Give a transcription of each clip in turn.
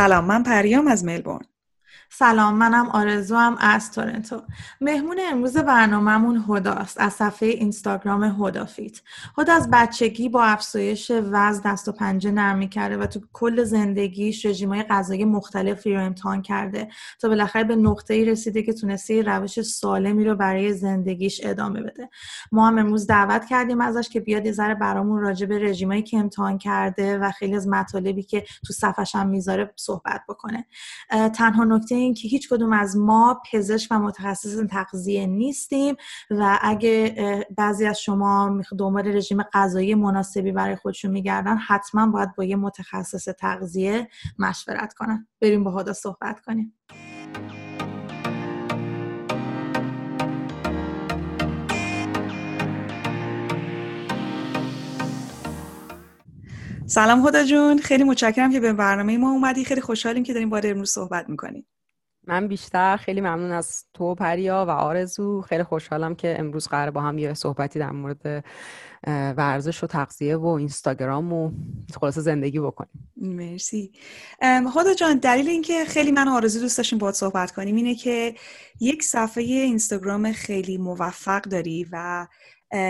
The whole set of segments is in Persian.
سلام من پریام از ملبورن. سلام منم آرزوام از تورنتو. مهمون امروز برنامهمون هداست از صفحه اینستاگرام هدافیت هدا از بچگی با افزایش وزن دست و پنجه نرمی کرده و تو کل زندگیش رژیمای غذایی مختلفی رو امتحان کرده تا بالاخره به نقطه ای رسیده که تونسته روش سالمی رو برای زندگیش ادامه بده. ما هم امروز دعوت کردیم ازش که بیاد یه ذره برامون راجع به رژیمایی که امتحان کرده و خیلی از مطالبی که تو صفحش هم می‌ذاره صحبت بکنه. تنها نکته این که هیچ کدوم از ما پزشک و متخصص تغذیه نیستیم و اگه بعضی از شما دنبال رژیم غذایی مناسبی برای خودشون میگردن حتما باید با یه متخصص تغذیه مشورت کنن. بریم با هدا صحبت کنیم. سلام هدا جون. خیلی متشکرم که به برنامه ما اومدی. خیلی خوشحالیم که داریم با امروز صحبت می‌کنیم. من بیشتر خیلی ممنون از تو پریا و آرزو. خیلی خوشحالم که امروز قرار با هم یه صحبتی در مورد ورزش و تغذیه و اینستاگرام و خلاص زندگی بکنیم. مرسی. خدا جان دلیل اینکه خیلی من آرزو دوست داشتیم باید صحبت کنیم اینه که یک صفحه اینستاگرام خیلی موفق داری و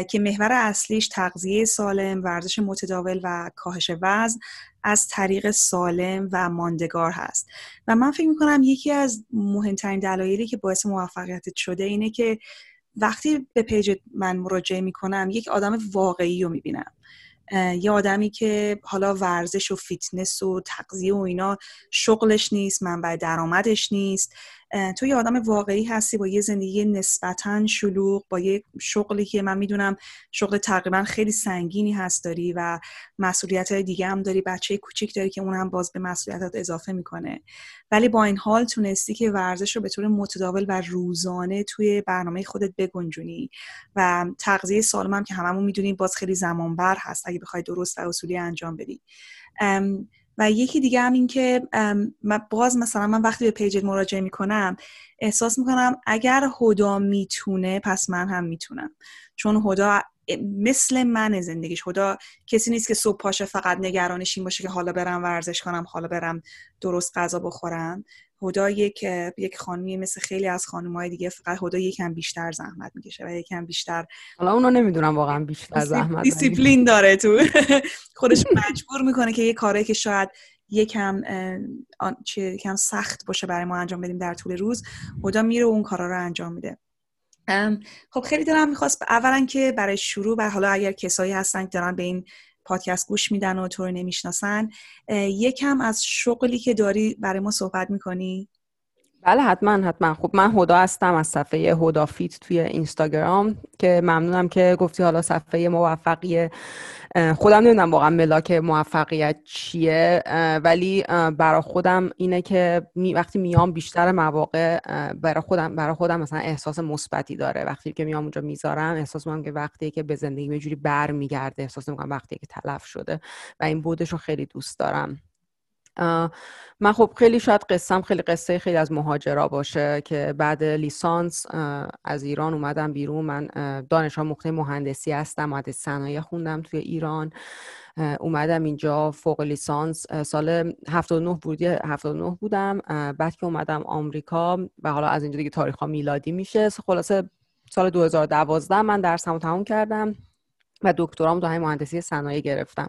که محور اصلیش تغذیه سالم، ورزش متداول و کاهش وزن از طریق سالم و ماندگار هست. و من فکر می‌کنم یکی از مهمترین دلایلی که باعث موفقیتت شده اینه که وقتی به page من مراجعه می‌کنم یک آدم واقعی رو می‌بینم. یه آدمی که حالا ورزش و فیتنس و تغذیه و اینا شغلش نیست منبع درآمدش نیست. تو یه آدم واقعی هستی با یه زندگی نسبتا شلوغ با یه شغلی که من می‌دونم شغل تقریبا خیلی سنگینی هست داری و مسئولیت های دیگه هم داری بچه کوچیک داری که اون هم باز به مسئولیتات اضافه می‌کنه. ولی با این حال تونستی که ورزش رو به طور متداول و روزانه توی برنامه خودت بگنجونی و تغذیه سالم هم که هممون می‌دونیم باز خیلی زمان بر هست اگه بخوای درست و اصولی انجام بدی. و یکی دیگه هم این که باز مثلا من وقتی به پیجت مراجعه می‌کنم احساس می‌کنم اگر هدا می‌تونه پس من هم می‌تونم. چون هدا مثل من زندگیش خدا کسی نیست که صبح پاشه فقط نگرانش این باشه که حالا برم ورزش کنم حالا برم درست غذا بخورم. هدا یک یک خانمی مثل خیلی از های دیگه فقط هدا یکم بیشتر زحمت می‌کشه و یکم بیشتر حالا اونو نمی‌دونم واقعا بیشتر زحمت دیسیپلین داره تو. خودش مجبور می‌کنه که یه کاری که شاید یکم چه کم سخت باشه برای ما انجام بدیم در طول روز هدا میره اون کارا رو انجام میده. خب خیلی دارم می‌خواست اولا که برای شروع و حالا اگر کسایی هستن که دارن به این پادکست گوش میدن و تو رو نمی‌شناسن یکم از شغلی که داری برای ما صحبت می‌کنی؟ بله حتما حتما. خب من هدا هستم از صفحه هدا فیت توی اینستاگرام که ممنونم که گفتی حالا صفحه موفقیه. خودم نمی‌دونم واقعا ملاک موفقیت چیه. ولی برا خودم اینه که وقتی میام بیشتر مواقع برا خودم برا خودم مثلا احساس مثبتی داره. وقتی که میام اونجا می‌ذارم احساس می‌کنم که وقتی که به زندگی یه جوری برمیگرده احساس می‌کنم وقتی که تلف شده و این بودش رو خیلی دوست دارم. من خب خیلی شاید قصم خیلی قصه خیلی از مهاجرا باشه که بعد لیسانس از ایران اومدم بیرون. من دانشگاه مقطع مهندسی هستم مهندسی صنایع خوندم توی ایران. اومدم اینجا فوق لیسانس. سال 79 بودی 79 بودم. بعد که اومدم آمریکا و حالا از اینجا دیگه تاریخ ها میلادی میشه. خلاصه سال 2012 من درسمو تموم کردم و دکترام تو همین مهندسی صنایع گرفتم.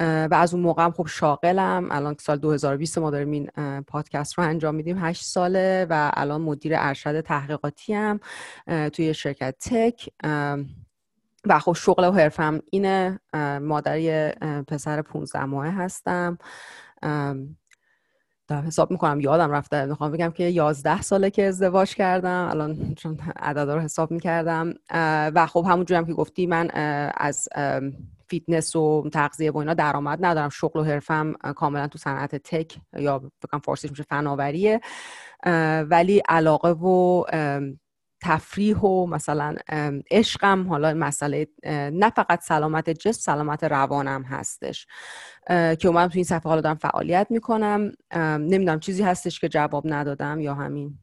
و از اون موقع هم خب شاغلم. الان سال 2020 ما داریم این پادکست رو انجام میدیم 8 ساله و الان مدیر ارشد تحقیقاتی هم توی شرکت تک. و خب شغل و حرفم اینه. مادری پسر 15 ماه هستم. حساب می‌کنم یادم رفته. می‌خوام بگم که 11 ساله که ازدواج کردم. الان چون عددا رو حساب می‌کردم. و خب همونجوری هم که گفتی من از فیتنس و تغذیه و اینا درآمد ندارم. شغل و حرفم کاملا تو صنعت تک یا بگم فارسیش میشه فناوریه. ولی علاقه و تفریح و مثلا عشقم حالا مسئله نه فقط سلامت جسم سلامت روانم هستش. که اومدم تو این صفحه حالا دارم فعالیت می‌کنم. نمی‌دونم چیزی هستش که جواب ندادم یا همین.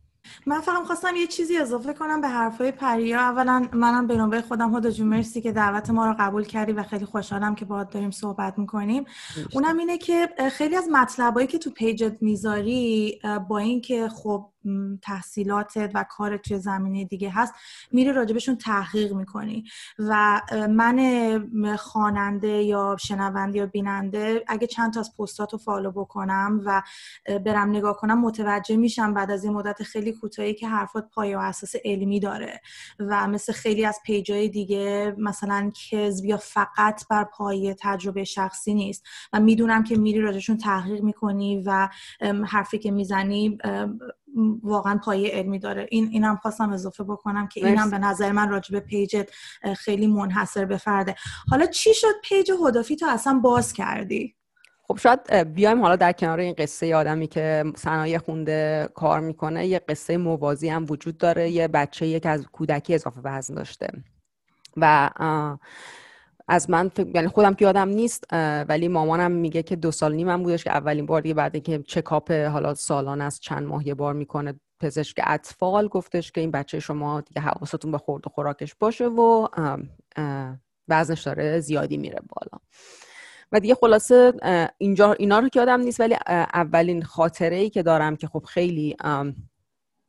من فقط خواستم یه چیزی اضافه کنم به حرفای پریا اولا منم به نوبه خودم هدا جون مرسی که دعوت ما رو قبول کردی و خیلی خوشحالم که باهات داریم صحبت می‌کنیم. اونم اینه که خیلی از مطلبایی که تو پیجت می‌ذاری با اینکه خب تحصیلاتت و کار توی زمینه دیگه هست میری راجبشون تحقیق می‌کنی. و من خواننده یا شنونده یا بیننده اگه چند تا از پستات رو فالو بکنم و برم نگاه کنم متوجه میشم بعد از این مدت خیلی کوتاهی که حرفات پایه و اساس علمی داره. و مثل خیلی از پیجای دیگه مثلا کذب یا فقط بر پایه تجربه شخصی نیست. و می‌دونم که میری راجشون تحقیق می‌کنی و حرفی که می‌زنی واقعا پایه علمی داره. این اینم خواستم اضافه بکنم که اینم به نظر من راجع به پیجت خیلی منحصر به فرده. حالا چی شد پیج هدافی تو اصلا باز کردی؟ خب شاید بیایم حالا در کنار این قصه آدمی که صنایع خونده کار می‌کنه یه قصه موازی هم وجود داره. یه بچه یک از کودکی اضافه وزن داشته. و از من یعنی خودم که یادم نیست ولی مامانم میگه که دو سال نیمم بودش که اولین بار دیگه بعد که چکاپ حالا سالانه از چند ماه یه بار می‌کنه پزشک اطفال گفتش که این بچه شما دیگه حواستون به خورد و خوراکش باشه و وزنش داره زیادی میره بالا. و دیگه خلاصه اینجا اینا رو که یادم نیست ولی اولین خاطره ای که دارم که خب خیلی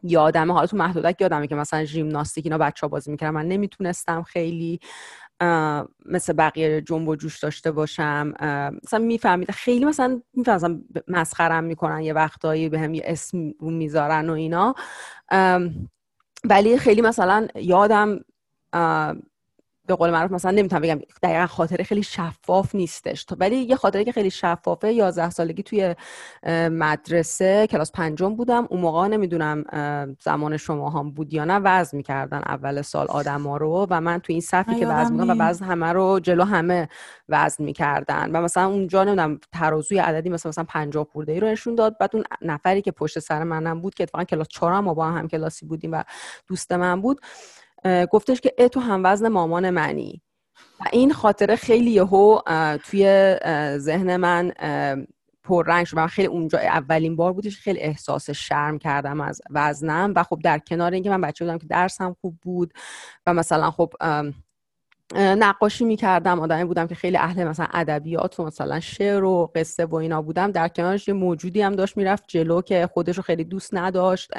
یادمه حالا تو محدودک یادمه که مثلا ژیمناستیک اینا بچه ها بازی می‌کردن من نمی‌تونستم خیلی مثل بقیه جنب و جوش داشته باشم. مثلا می‌فهمید خیلی مثلا می‌فهمم مسخرم می‌کنن یه وقتایی به هم یه اسم می‌ذارن و اینا. ولی خیلی مثلا یادم به قول معروف مثلا نمی‌تونم بگم دقیقا خاطره خیلی شفاف نیستش. ولی یه خاطره که خیلی شفافه 11 سالگی توی مدرسه کلاس پنجم بودم. اون موقع نمی‌دونم زمان شما هم بود یا نه وزن می‌کردن اول سال آدم ها رو و من توی این صفی که وزن می‌کنم و وزن همه رو جلو همه وزن می‌کردن. و مثلا اونجا نمی‌دونم ترازوی عددی مثلا مثلا 50 خورده ای رو نشون داد. بعد اون نفری که پشت سر منم بود که اتفاقا کلاس 4 ما با هم کلاسی بودیم و دوست من بود گفتش که ای تو هم وزن مامان منی. و این خاطره خیلی یهو توی ذهن من پررنگ شد. من خیلی اونجا اولین بار بودش خیلی احساس شرم کردم از وزنم. و خب در کنار اینکه من بچه بودم که درسم خوب بود و مثلا خب نقاشی می‌کردم. آدمی بودم که خیلی اهل مثلا ادبیات و مثلا شعر و قصه و اینا بودم. در کنارش یه موجودی هم داشت می‌رفت جلو که خودش رو خیلی دوست نداشت.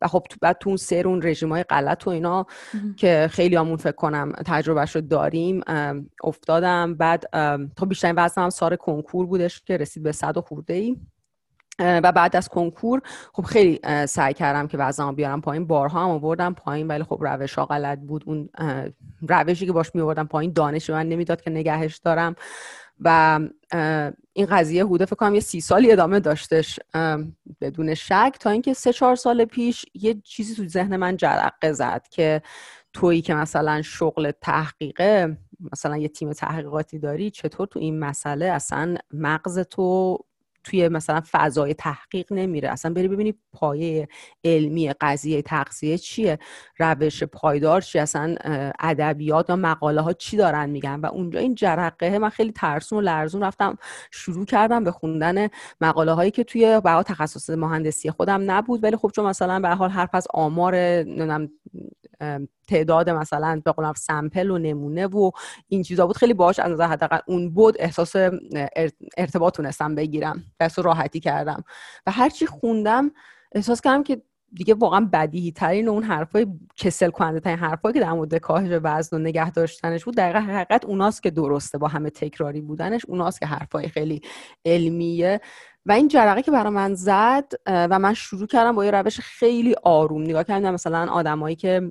و خب بعد تو اون سر اون رژیم های غلط و اینا که خیلی همون فکر کنم تجربهش رو داریم افتادم. بعد تا بیشترین وزنم سال کنکور بودش که رسید به صد و خورده ای و بعد از کنکور خب خیلی سعی کردم که وزنم بیارم پایین. بارها هم آوردم پایین ولی خب روش ها غلط بود. اون روشی که باش می آوردم پایین دانش من نمی‌داد که نگهش دارم. و این قضیه حدود فکر کنم یه سی سالی ادامه داشتش بدون شک. تا اینکه سه چهار سال پیش یه چیزی تو ذهن من جرقه زد که تویی که مثلا شغل تحقیقه مثلا یه تیم تحقیقاتی داری چطور تو این مسئله اصلا مغز تو توی مثلا فضای تحقیق نمیره. اصلا بری ببینی پایه علمی قضیه تغذیه چیه روش پایدار چیه اصلا ادبیات و مقاله ها چی دارن میگن. و اونجا این جرقه من خیلی ترسون و لرزون رفتم شروع کردم به خوندن مقاله هایی که توی بها تخصص مهندسی خودم نبود. ولی خب چون مثلا به حال حرف از آمار تعداد مثلا به قول سمپل و نمونه و این چیزا بود خیلی باش از نظر حداقل اون بود احساس ارتباط تونستم بگیرم دست راحتی کردم. و هرچی خوندم احساس کردم که دیگه واقعا بدیهی ترین اون حرفای کسل کننده ترین حرفایی که در مورد کاهش وزن و نگه داشتنش بود دقیقا حقیقت اوناست که درسته با همه تکراری بودنش اوناست که حرفای خیلی علمیه. و این جرقه که برای من زد و من شروع کردم با یه روش خیلی آروم. نگاه کردم مثلا آدمایی که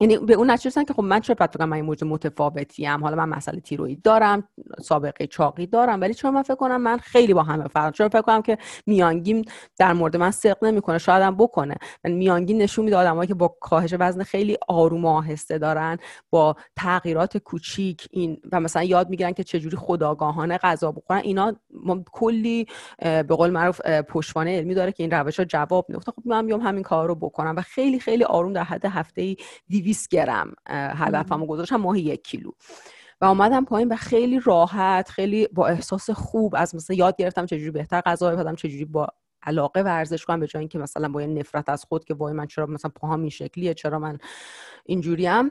یعنی به اون نتیجه که خب من چرا فکر من این متفاوتی ام حالا من مسئله تیروید دارم سابقه چاقی دارم ولی چون من فکر کنم من خیلی با همه فرق چون فکر کنم که میانگین در مورد من صدق نمی‌کنه؟ شاید هم بکنه. من میانگین نشون میده آدمایی که با کاهش وزن خیلی آروم و آهسته دارن با تغییرات کوچیک این و مثلا یاد می‌گیرن که چجوری خداگاهانه غذا بخورن اینا کلی به قول معروف پشتوانه علمی داره که این روش ها جواب میده. خب من بیام همین کار رو بکنم و خیلی خیلی آروم در حد هفته ای 200 گرم هدفمو گذاشتم ماهی یک کیلو. و آمدم پایین و خیلی راحت خیلی با احساس خوب از مثلا یاد گرفتم چجوری بهتر غذا بپزم چجوری با علاقه ورزش کنم به جای اینکه مثلا با نفرت از خود که وای من چرا مثلا پاهم این شکلیه چرا من اینجوریم.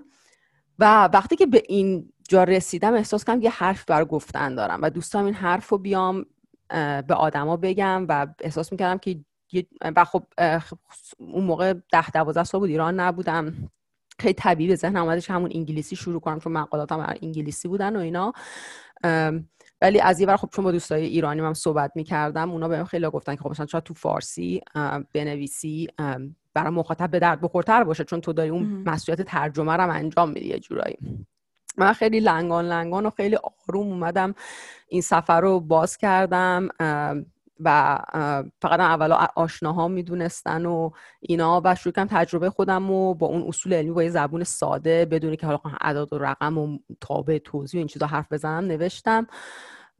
و وقتی که به این جا رسیدم احساس کردم یه حرف بر گفتن دارم و دوستم این حرف رو بیام به آدما بگم و احساس می‌کردم که و خب اون موقع ده دوازده سال بود ایران نبودم. خیلی طبیعی به ذهن آمدش همون انگلیسی شروع کنم چون مقالاتم انگلیسی بودن و اینا. ولی از یه خب چون با دوستای ایرانی هم صحبت می‌کردم اونا بهم خیلی گفتن که خب مثلا شاید تو فارسی بنویسی برای مخاطب به درد بخورتر باشه چون تو داری اون مسئولیت ترجمه رو انجام میدی یه جورایی. من خیلی لنگان لنگان و خیلی آروم اومدم این سفر رو باز کردم. و فقط اولا آشناها می‌دونستن و اینا و شروع کردم تجربه خودم و با اون اصول علمی با یه زبون ساده بدونی که حالا اعداد و رقم و تابع توضیح و این چیزا حرف بزنم نوشتم.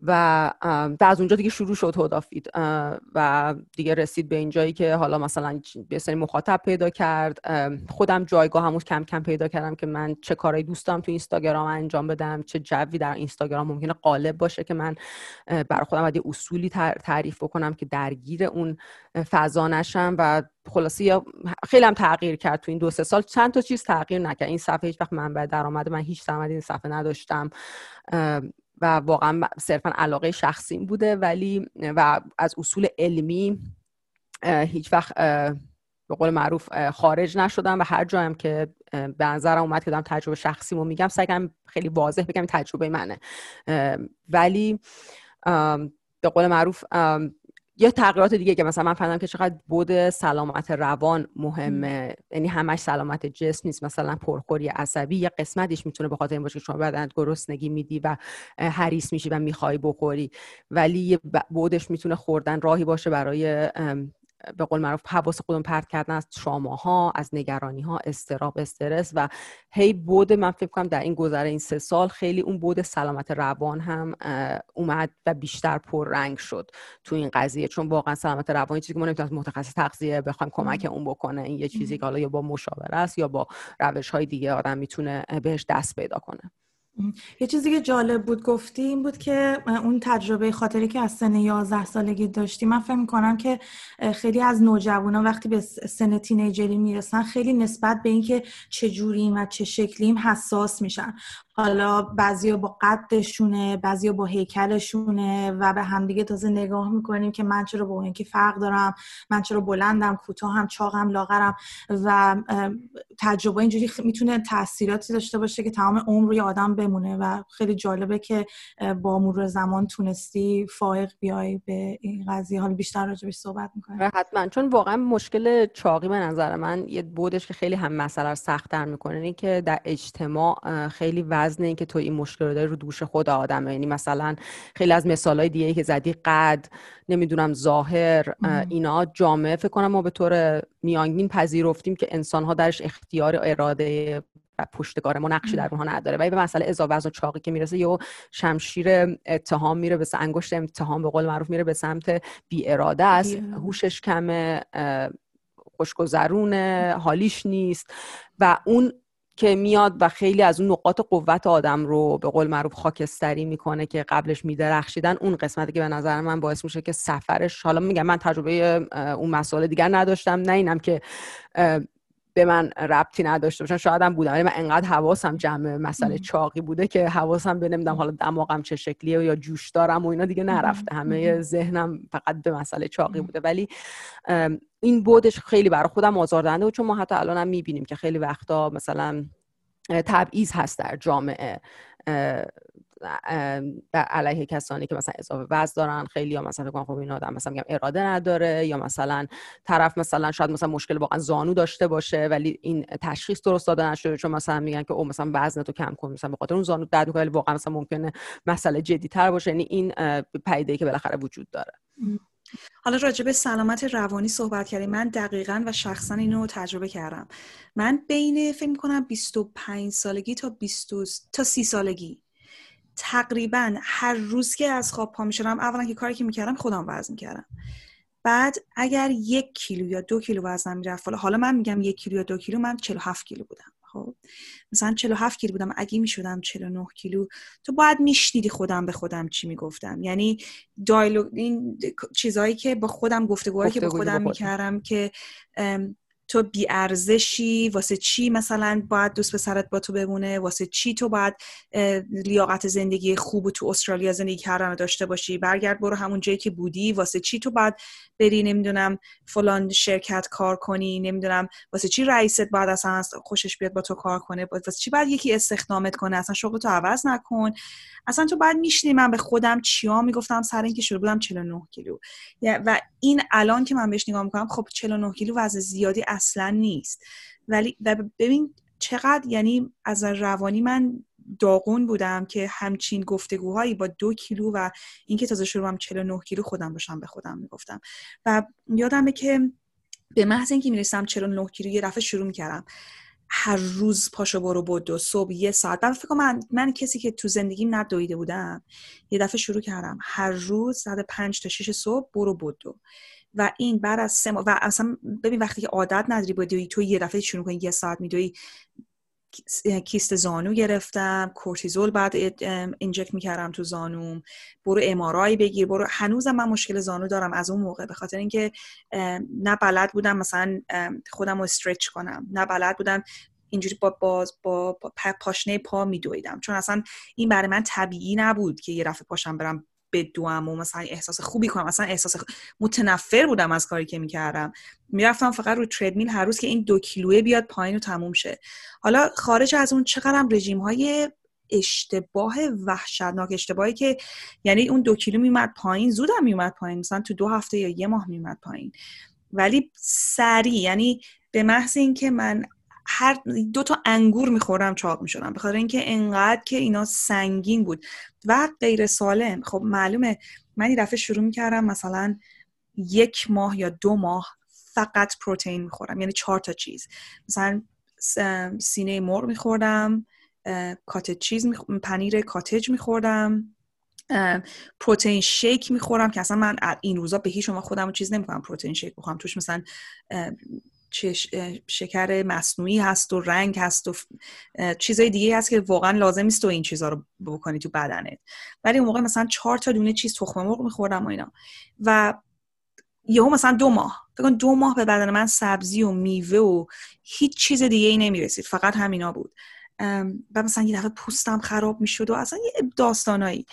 و از اونجا دیگه شروع شد هدافید و دیگه رسید به اینجایی که حالا مثلا به سری مخاطب پیدا کرد خودم جایگاه همون کم کم پیدا کردم که من چه کارایی دوست دارم تو اینستاگرام انجام بدم چه جوی در اینستاگرام ممکنه قالب باشه که من برای خودم باید اصولی تعریف بکنم که درگیر اون فضا نشم و خلاصی یا خیلی هم تغییر کرد تو این دو سه سال. چند تا چیز تغییر نکرد. این صفحه هیچ وقت منبع درآمد من هیچ درآمدی این صفحه نداشتم. و واقعا صرفا علاقه شخصیم بوده ولی و از اصول علمی هیچ وقت به قول معروف خارج نشدم و هر جایم که به نظرم اومد که دارم تجربه شخصیمو میگم سعی خیلی واضح بگم تجربه منه. ولی به قول معروف یه تغییرات دیگه که مثلا من فهمیدم که چقدر بود سلامت روان مهمه. یعنی همش سلامت جسم نیست. مثلا پرخوری عصبی یه قسمتش می‌تونه به خاطر این باشه که شما بدن گرسنگی میدی و حریص میشی و می‌خوای بخوری. ولی یه بودش می‌تونه خوردن راهی باشه برای به قول معروف حواس خودم پرت کردن از ها از نگرانی ها استراب استرس و هی بود من فکر کنم در این گذره این سه سال خیلی اون بود سلامت روان هم اومد و بیشتر پر رنگ شد تو این قضیه. چون واقعا سلامت روان چیزی که ما نمی‌تونیم متخصص تغذیه بخوایم کمک اون بکنه این یه چیزی که حالا یا با مشاوره است یا با روش های دیگه آدم می‌تونه بهش دست پیدا کنه. یه چیزی که جالب بود گفتی این بود که اون تجربه خاطری که از سن 11 سالگی داشتی من فکر می‌کنم که خیلی از نوجوانا وقتی به سن تینیجری می‌رسن خیلی نسبت به اینکه چه جوریم و چه شکلیم حساس میشن. حالا بعضیا با قدشونه بعضیا با هیکلشونه و به همدیگه تازه نگاه می‌کنیم که من چرا با اینکه فرق دارم من چرا بلندم کوتاهم چاقم لاغرم و تجربه اینجوری می‌تونه تاثیراتی داشته باشه که تمام عمر روی آدم بمونه و خیلی جالبه که با مرور زمان تونستی فائق بیای به این قضیه. حالا بیشتر راجبش صحبت می‌کنیم. حتما. چون واقعا مشکل چاقی به نظر من یه بودش که خیلی هم مسئله سختتر می‌کنه. اینه که در اجتماع خیلی وزن این که تو این مشکل رو داری رو دوش خود آدمه. یعنی مثلا خیلی از مثالهای دیگه که زدی قد نمی‌دونم ظاهر اینا جامعه فکر کنم ما به طور میانگین پذیرفتیم که انسان ها درش اختیار اراده و پشتگار ما نقشی در اونها نداره. ولی به مسئله اضافه وزن و چاقی که می‌رسه یه شمشیر اتهام میره به انگشت اتهام به قول معروف میره به سمت بی اراده است هوشش کمه خوشگذرونه حالیش نیست. و اون که میاد و خیلی از اون نقاط قوت آدم رو به قول معروف خاکستری می‌کنه که قبلش میدرخشیدن اون قسمتی که به نظر من باعث میشه که سفرش حالا میگم من تجربه اون مسائل دیگر نداشتم نه اینم که به من ربطی نداشته باشن. شاید هم بودم ولی من انقدر حواسم جمع مسئله چاقی بوده که حواسم به نمیدم حالا دماغم چه شکلیه یا جوش دارم و اینا دیگه نرفته. همه ذهنم فقط به مسئله چاقی بوده. ولی این بودش خیلی برای خودم آزاردهنده و چون ما حتی الان هم می‌بینیم که خیلی وقتا مثلا تبعیض هست در جامعه. علیه کسانی که مثلا اضافه وزن دارن خیلی یا مثلا فکر خب این آدم مثلا میگم اراده نداره یا مثلا طرف مثلا شاید مثلا مشکل واقعا زانو داشته باشه ولی این تشخیص درست داده نشده چون مثلا میگن که او مثلا وزن تو کم کن مثلا به خاطر اون زانو درد ولی واقعا مثلا ممکنه مسئله جدی تر باشه. یعنی این پیده که بالاخره وجود داره. حالا راجع به سلامت روانی صحبت کردیم. من دقیقا و شخصا اینو تجربه کردم. من بین فکر کنم 25 سالگی تا 20 تا 30 سالگی تقریبا هر روز که از خواب پا می‌شدم اولا که کاری که می‌کردم خودم وزن می‌کردم. بعد اگر یک کیلو یا دو کیلو وزنم می‌رفت حالا من میگم یک کیلو یا دو کیلو من 47 کیلو بودم خب؟ مثلا 47 کیلو بودم اگه می‌شدم 49 کیلو تو باید میشنیدی خودم به خودم چی می‌گفتم. یعنی دایلوگ این چیزهایی که با خودم گفتگوهایی که با خودم می‌کردم که تو بیارزشی واسه چی مثلا باید دوست پسرت با تو بمونه؟ واسه چی تو باید لیاقت زندگی خوب تو استرالیا زندگی کردن داشته باشی؟ برگرد برو همون جایی که بودی. واسه چی تو باید بری نمی‌دونم فلان شرکت کار کنی؟ نمی‌دونم واسه چی رئیست باید اصلا خوشش بیاد با تو کار کنه؟ واسه چی باید یکی استخدامت کنه؟ اصلا شغل تو عوض نکن. اصلا تو باید میشنی من به خودم چیا می‌گفتم سر اینکه شروع بودم 49 کیلو. و این الان که من بهش نگاه می‌کنم خب 49 کیلو وزن زیادی اصلا نیست. ولی ببین چقدر یعنی از روانی من داغون بودم که همچین گفتگوهایی با دو کیلو و اینکه تازه شروعم 49 کیلو خودم باشم به خودم می‌گفتم. و یادمه که به محض اینکه می‌رسم 49 کیلو یه دفعه شروع می‌کردم. هر روز پاشو برو بدو صبح یه ساعت. بعد فکر من من کسی که تو زندگیم ندویده بودم. یه دفعه شروع کردم. هر روز ساعت پنج تا 6 صبح برو بدو و این بعد از سه و اصلا ببین وقتی که عادت نداری بدوی تو یه دفعه شروع کنی یه ساعت میدوی کیست زانو گرفتم کورتیزول بعد اینجکت می‌کردم تو زانوم برو امارای بگیر برو. هنوزم من مشکل زانو دارم از اون موقع به خاطر اینکه نه بلد بودم مثلا خودم رو استرچ کنم نه بلد بودم اینجوری با, با, با پاشنه پا میدویدم. چون اصلا این برای من طبیعی نبود که یه رفع پاشم برم بدوم و مثلا احساس خوبی کنم مثلا احساس متنفر بودم از کاری که می‌کردم. می‌رفتم فقط رو تردمیل هر روز که این دو کیلوه بیاد پایین و تموم شه. حالا خارج از اون چقدرم رژیم های اشتباه وحشتناک اشتباهی که یعنی اون دو کیلو میمد پایین زودم میومد پایین مثلا تو دو هفته یا یه ماه میومد پایین. ولی سریع یعنی به محض اینکه من هر دو تا انگور می‌خورم چاق می‌شدم. بخاطر اینکه انقدر که اینا سنگین بود و غیر سالم. خب معلومه من این دفعه شروع می‌کردم مثلا یک ماه یا دو ماه فقط پروتئین می‌خورم. یعنی چهار تا چیز. مثلا سینه مرغ میخوردم کاتج چیز پنیر کاتج میخوردم پروتئین شیک می‌خورم که اصلا من این روزا به هیچ شما خودم چیز نمی‌کنم پروتئین شیک بخورم. توش مثلا شکر مصنوعی هست و رنگ هست و چیزای دیگه هست که واقعا لازم نیست تو این چیزها رو بکنی تو بدنت. ولی اون موقع مثلا چهار تا دونه چیز تخم مرغ میخوردم و اینا. و یهو مثلا دو ماه. فکر دو ماه به بدن من سبزی و میوه و هیچ چیز دیگه ای نمی‌رسید. فقط همینا بود. و مثلا یه دفعه پوستم خراب می‌شد و اصلا یه داستانایی.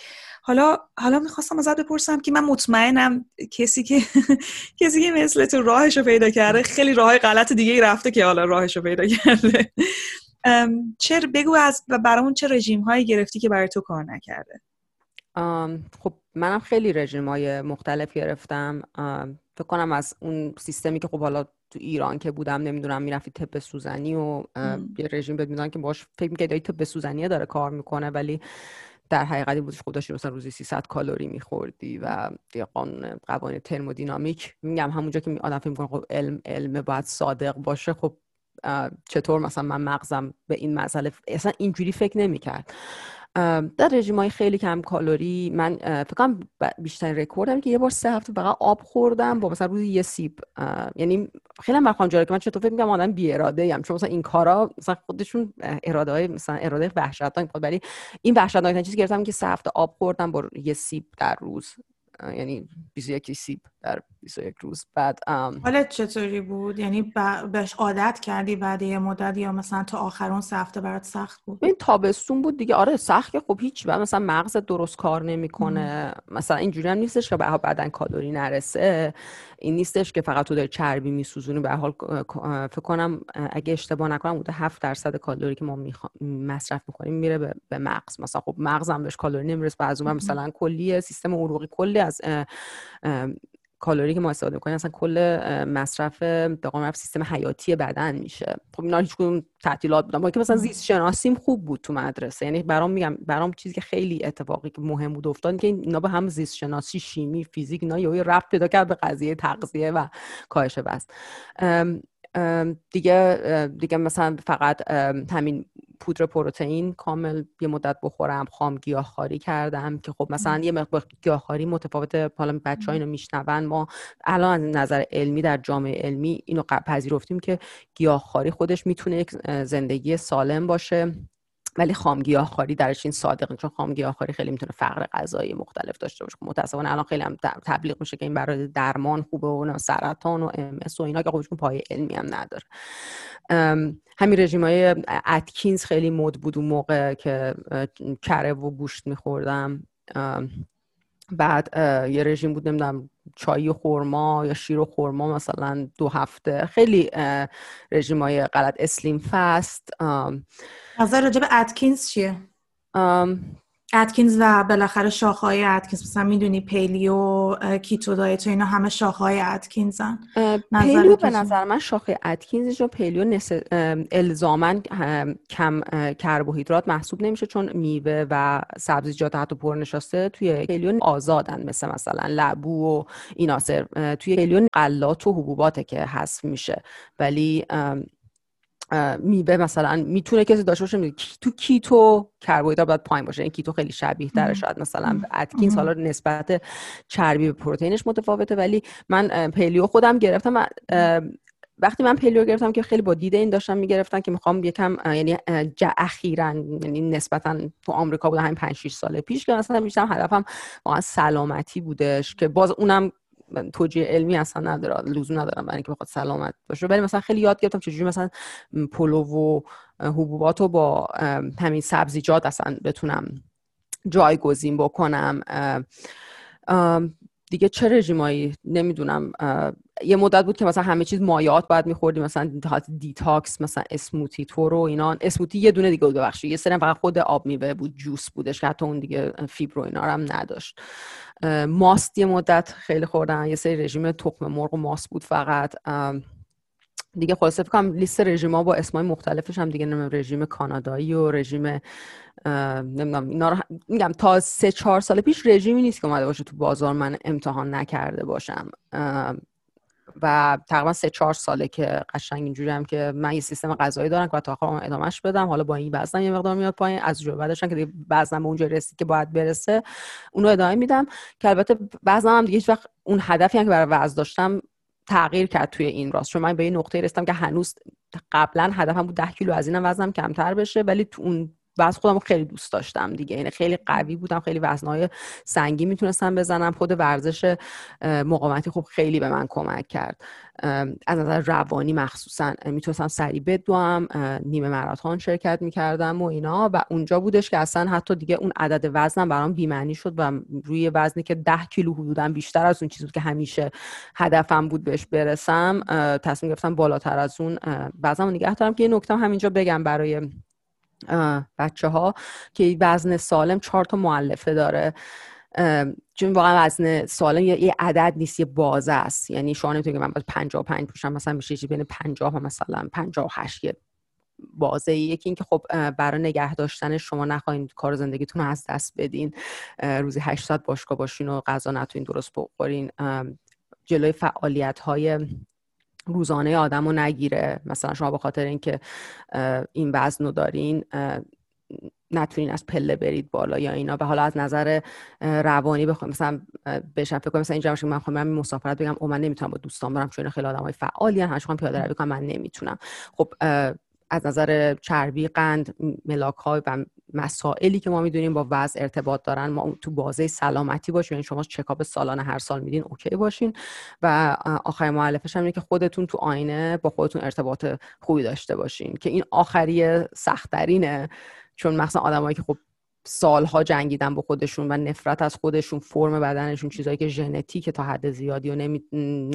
حالا حالا می‌خواستم ازت بپرسم که من مطمئنم کسی که کسی که مثل تو راهش رو پیدا کرده خیلی راه غلط دیگه رفته که حالا راهش رو پیدا کرده. چه بگو از برامون چه رژیم هایی گرفتی که برای تو کار نکرده؟ خب منم خیلی رژیم های مختلف گرفتم. فکر کنم از اون سیستمی که خب حالا تو ایران که بودم نمی‌دونم می‌رفتی طب سوزنی و یه رژیم بهت که باش فکر می‌کردی طب سوزنیه داره کار می‌کنه ولی در حقیقتی بودش خود داشتی مثلا روزی 300 کالری میخوردی و یه قانون قوانین ترمودینامیک. میگم همونجا که آدم فکر می‌کنه خب علم علم باید صادق باشه. خب چطور مثلا من مغزم به این مسئله اصلا اینجوری فکر نمی‌کرد. در رژیم های خیلی کم کالری من فکر کنم بیشترین رکوردم که یه بار سه هفته فقط آب خوردم با مثلا روزی یه سیب. یعنی خیلی هم برخوام جالب که من چطور فکر میگم آدم بی اراده ام چون مثلا این کارا مثلا خودشون اراده های مثلا اراده وحشتناک ولی این وحشتناک چیزی گرفتم که سه هفته آب خوردم با یه سیب در روز. یعنی 21 سیب در 21 روز. بعد حالت چطوری بود؟ یعنی بهش عادت کردی بعد یه مدت یا مثلا تا آخرون سه هفته برات سخت بود؟ این تابستون بود دیگه. آره سخت که خب هیچ بعد مثلا مغز درست کار نمی‌کنه. مثلا اینجوری هم نیستش که به بعدن کالری نرسه. این نیستش که فقط تو داری چربی میسوزونی. به حال فکر کنم اگه اشتباه نکنم بوده 7 درصد کالری که ما مصرف می‌کنیم میره به, به مغز. مثلا خب مغزم بهش کالری نمی‌رسه. بعضی مثلا کلی سیستم عروقی کلی از کالری که ما استفاده می‌کنیم اصلا کل مصرف به سیستم حیاتی بدن میشه. خب اینا هیچ کدوم تعطیلات بودن. با که مثلا زیست شناسیم خوب بود تو مدرسه. یعنی برام میگم برام چیزی که خیلی اتفاقی که مهم بود افتاد که اینا به هم زیست شناسی شیمی فیزیک اینا یه رفت پیدا کرد به قضیه تغذیه و کاهش وزن. دیگه دیگه مثلا فقط همین پودر پروتئین کامل یه مدت بخورم خام گیاهخواری کردم که خب مثلا یه مقدار گیاهخواری متفاوت حالا بچه ها اینو میشنون. ما الان از نظر علمی در جامعه علمی اینو پذیرفتیم که گیاهخواری خودش می‌تونه یک زندگی سالم باشه. ولی خامگیاه خاری درش این صادقه چون خامگیاه خاری خیلی می‌تونه فقر غذایی مختلف داشته باشه. متاسفانه الان خیلی هم تبلیغ میشه که این برای درمان خوبه و سرطان و ام و اینا که خودشون پای علمی هم نداره. همین رژیم های اتکینز خیلی مد بود اون موقع که کره و گوشت میخوردم. بعد یه رژیم بود نمی‌دونم چای و خورما یا شیر و خورما مثلا دو هفته. خیلی رژیم های غلط. اسلیم فست نظر راجب اتکینز چیه؟ اتکینز و بالاخره شاخهای اتکینز مثلا می‌دونی paleo keto diet و اینا همه شاخهای اتکینزن paleo به نظر من شاخه اتکینز و paleo نس... الزامن کم کربوهیدرات محسوب نمیشه چون میوه و سبزیجات حتی پرنشاسته توی paleo آزادن مثل مثلا لبو و اینا. توی paleo غلات و حبوباته که حذف میشه. ولی میوه مثلا می‌تونه کسی داشته باشه تو keto کربوهیدرات باید پایین باشه این keto خیلی شبیه داره شاید مثلا اتکینز حالا نسبت چربی به پروتئینش متفاوته ولی من paleo خودم گرفتم و وقتی من paleo گرفتم که خیلی با دید این داشتم می‌گرفتن که می‌خوام یکم یعنی اخیرا یعنی نسبتا تو آمریکا بوده همین 5 6 سال پیش که مثلا بیشتر هدفم واقعا سلامتی بودش که باز اونم توجیه علمی اصلا نداره لزوم ندارم برای اینکه بخواد سلامت باشه. ولی مثلا خیلی یاد گرفتم چجوری مثلا پلو و حبوبات رو با همین سبزیجات اصلا بتونم جایگزین بکنم. دیگه چه رژیمایی؟ نمی‌دونم یه مدت بود که مثلا همه چیز مایعات باید میخوردیم مثلا detox مثلا smoothie تو رو اینا. smoothie یه دونه دیگه بود ببخشید. یه سری فقط خود آب میوه بود juice بودش که حتی اون دیگه فیبر و اینا هم نداشت. ماست یه مدت خیلی خوردن. یه سری رژیم تخم مرغ و ماست بود فقط. دیگه خلاصه کنم لیست رژیما با اسمای مختلفش هم دیگه نمی‌دونم رژیم کانادایی و رژیم نمی‌دونم اینا رو میگم تا سه چهار سال پیش رژیمی نیست که اومده باشه تو بازار من امتحان نکرده باشم. و تقریبا سه چهار ساله که قشنگ اینجوری هم که من یه سیستم غذایی دارم که تا آخر ادامهش بدم. حالا با این وزنم یه مقدار میاد پایین. از جو بعدش که دیگه وزنم به اونجا رسید که باید برسه اونو ادامه میدم. که البته وزنم هم دیگه هیچ وقت اون هدفی هم که برای وزن داشتم تغییر کرد توی این راست. چون من به یه نقطه رسیدم که هنوز قبلا هدفم بود 10 کیلو از اینم وزنم کمتر بشه ولی تو اون وزن خودم خیلی دوست داشتم دیگه. یعنی خیلی قوی بودم خیلی وزنهای سنگی می‌تونستم بزنم. خود ورزش مقاومتی خوب خیلی به من کمک کرد. از نظر روانی مخصوصا می‌تونستم سریع بدوم نیمه مراتون شرکت می‌کردم و اینا و اونجا بودش که اصلا حتی دیگه اون عدد وزنم برام بیمعنی شد و روی وزنی که ده کیلو حدودم بیشتر از اون چیزی بود که همیشه هدفم بود بهش برسم تصمیم گرفتم بالاتر از اون وزنم نگه دارم که یه نکته همینجا بگم برای بچه ها که وزن سالم چهار تا معلفه داره. چون واقعا وزن سالم یه عدد نیست یه بازه است. یعنی شما نمی‌تونید که من باید 55 پوشم مثلا میشه بین 50 و مثلا 58 یه بازه یکی اینکه خب برای نگه داشتن شما نخواین کار زندگیتون رو از دست بدین. روزی 8 ساعت باشگاه باشین و غذا نتونین درست بخورین. جلوی فعالیت های روزانه آدم رو نگیره. مثلا شما به خاطر اینکه این وزن رو دارین نتونین از پله برید بالا یا اینا. به حالا از نظر روانی بخوام مثلا بشم فکر کنم مثلا اینجا من خواهم برم مسافرت بگم او من نمی‌تونم با دوستان برم چون خیلی آدمای فعالی هستن همش پیاده روی کنم من نمی‌تونم. خب از نظر چربی قند ملاک های و مسائلی که ما می‌دونیم با وضع ارتباط دارن ما تو بازه سلامتی باشیم یعنی شما چکاپ سالانه هر سال میدین اوکی باشین. و آخر معلفش هم اینه که خودتون تو آینه با خودتون ارتباط خوبی داشته باشین که این آخری سختترینه. چون مثلا آدمایی که خب سالها جنگیدن با خودشون و نفرت از خودشون فرم بدنشون چیزایی که ژنتیک تا حد زیادی و نمی...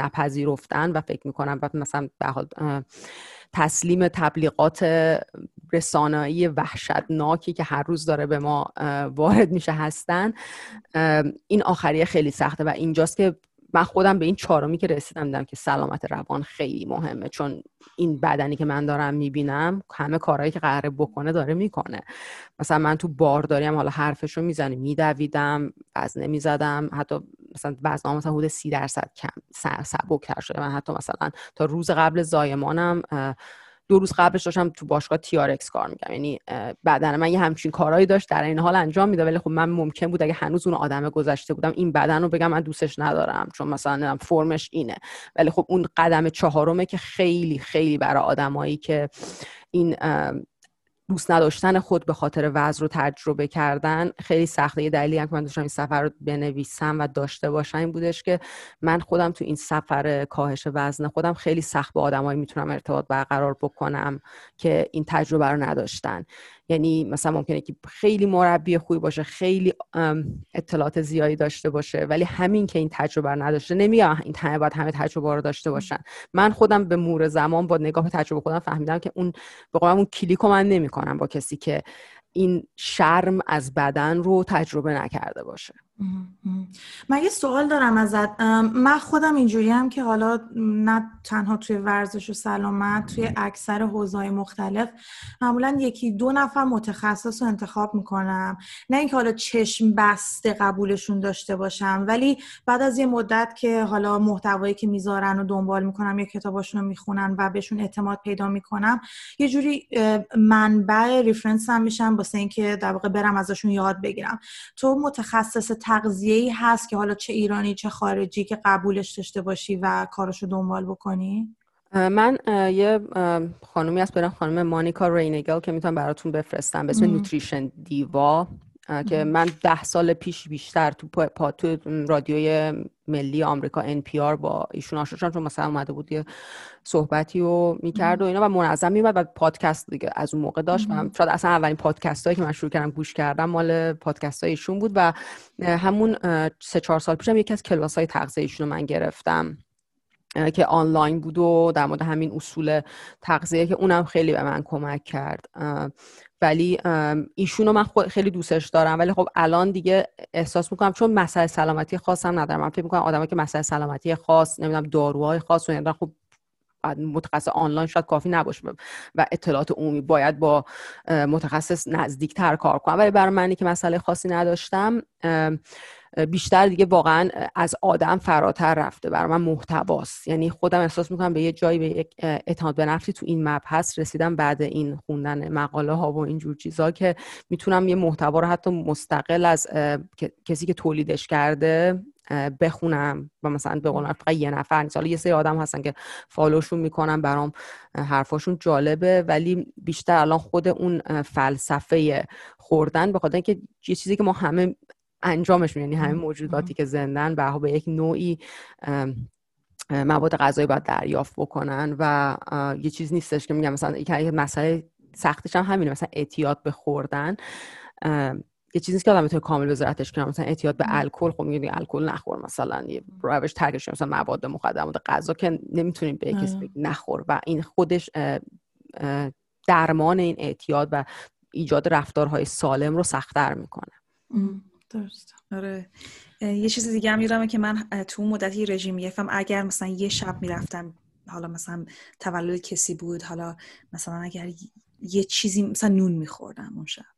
نپذیرفتن و فکر می‌کنن و مثلا به تسلیم تبلیغات رسانایی وحشتناکی که هر روز داره به ما وارد میشه هستن. این آخریه خیلی سخته و اینجاست که من خودم به این چهارمی که رسیدم دیدم که سلامت روان خیلی مهمه چون این بدنی که من دارم می‌بینم همه کارهایی که قراره بکنه داره می‌کنه. مثلا من تو بارداریم حالا حرفشو می‌زنی میدویدم وزنه می‌زدم حتی مثلا وزنم مثلا حدود سی درصد کم سبکتر شده. من حتی مثلا تا روز قبل زایمانم دو روز قبلش داشتم تو باشگاه تیارکس کار میگم یعنی بدن من یه همچین کارهایی داشت در این حال انجام میده ولی خب من ممکن بود اگه هنوز اون آدم گذشته بودم این بدن رو بگم من دوستش ندارم چون مثلا فرمش اینه. ولی خب اون قدم چهارمه که خیلی خیلی برای آدمایی که این دوست نداشتن خود به خاطر وضع رو تجربه کردن خیلی سخته. یه دلیلی هم که من داشتم این سفر رو بنویسم و داشته باشم این بودش که من خودم تو این سفر کاهش وزن خودم خیلی سخت با آدمایی می‌تونم ارتباط برقرار بکنم که این تجربه رو نداشتن. یعنی مثلا ممکنه که خیلی مربی خوبی باشه خیلی اطلاعات زیادی داشته باشه ولی همین که این تجربه رو نداشته نمیگم این همه باید همه تجربه رو داشته باشن. من خودم به مور زمان با نگاه تجربه خودم فهمیدم که اون به اون کلیک رو من نمی‌کنم با کسی که این شرم از بدن رو تجربه نکرده باشه. من یه سوال دارم ازت. من خودم اینجوری هم که حالا نه تنها توی ورزش و سلامت توی اکثر حوزه‌های مختلف معمولا یکی دو نفر متخصص رو انتخاب می‌کنم. نه اینکه حالا چشم بسته قبولشون داشته باشم ولی بعد از یه مدت که حالا محتوایی که می‌ذارن و دنبال می‌کنم یا کتاباشون رو می‌خونن و بهشون اعتماد پیدا می‌کنم یه جوری منبع ریفرنس هم میشم واسه اینکه در واقع برم ازشون یاد بگیرم. تو متخصص ای هست که حالا چه ایرانی چه خارجی که قبولش داشته باشی و کارشو دنبال بکنی؟ من یه خانومی هست برم خانم مانیکا رینگل که می‌تونم براتون بفرستم به اسم Nutrition Diva. که من ده سال پیش بیشتر تو پا تو رادیوی ملی آمریکا NPR با ایشون آشنا شدم چون مثلا اومده بود یه صحبتی رو می‌کرد و اینا و منظم میومد و پادکست دیگه از اون موقع داشت. و شاید اصلا اولین پادکست هایی که من شروع کردم گوش کردم مال پادکست ایشون بود و همون سه چهار سال پیشم یکی از کلاس های تغذیه ایشون رو من گرفتم. که آنلاین بود و در مورد همین اصول تغذیه که اونم خیلی به من کمک کرد. ولی ایشونو من خیلی دوستش دارم ولی خب الان دیگه احساس می‌کنم چون مسئله سلامتی خاص هم ندارم. من فکر می‌کنم آدمایی که مسئله سلامتی خاص نمی‌دونم داروهای خاص و خب متخصص آنلاین شاید کافی نباشه و اطلاعات عمومی باید با متخصص نزدیکتر کار کنم. ولی برای منی که مسئله خاصی نداشتم بیشتر دیگه واقعا از آدم فراتر رفته. برای من محتواست. یعنی خودم احساس می‌کنم به یه جایی به یک اعتماد به نفسی تو این مبحث رسیدم بعد این خوندن مقاله ها و اینجور چیزا که می‌تونم یه محتوا رو حتی مستقل از کسی که تولیدش کرده بخونم و مثلا به قول فقط یه نفر نیست. حالا یه سری آدم هستن که فالوشون می‌کنم برام حرفاشون جالبه ولی بیشتر الان خود اون فلسفه خوردن به خاطر اینکه یه چیزی که ما همه انجامش یعنی همه موجوداتی که زندن به به یک نوعی مواد غذایی باید دریافت بکنن و یه چیز نیستش که میگم مثلا یه مسئله سختش هم همینه مثلا اعتیاد به خوردن. یه چیزی که آدم می‌تونه کامل وزارتش کنه. مثلا اعتیاد به الکل خب میگه الکل نخور مثلا. یه روش ترکش مثلا مواد مخدرات غذا که نمی‌تونیم به کسی آره. نخور. و این خودش درمان این اعتیاد و ایجاد رفتارهای سالم رو سختتر می‌کنه. درست. آره. یه چیز دیگه هم یادمه که من تو مدتی رژیم گرفتم اگر مثلا یه شب می‌رفتم حالا مثلا تولد کسی بود حالا مثلا اگر یه چیزی مثلا نون میخوردم اون شب.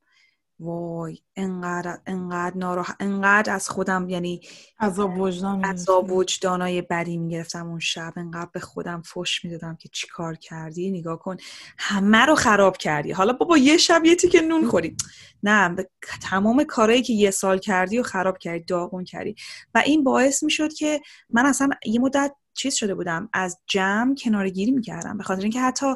وای انقدر انقدر ناراح انقدر از خودم یعنی عذاب وجدان عذاب وجدانای بدی می‌گرفتم اون شب. انقدر به خودم فش می‌دادم که چی کار کردی؟ نگاه کن همه رو خراب کردی. حالا بابا یه شب یه تیکه نون خوری. نه تمام کارهایی که یه سال کردی و خراب کردی داغون کردی. و این باعث می‌شد که من اصلا یه مدت چیز شده بودم از جمع کنارگیری می‌کردم به خاطر اینکه حتی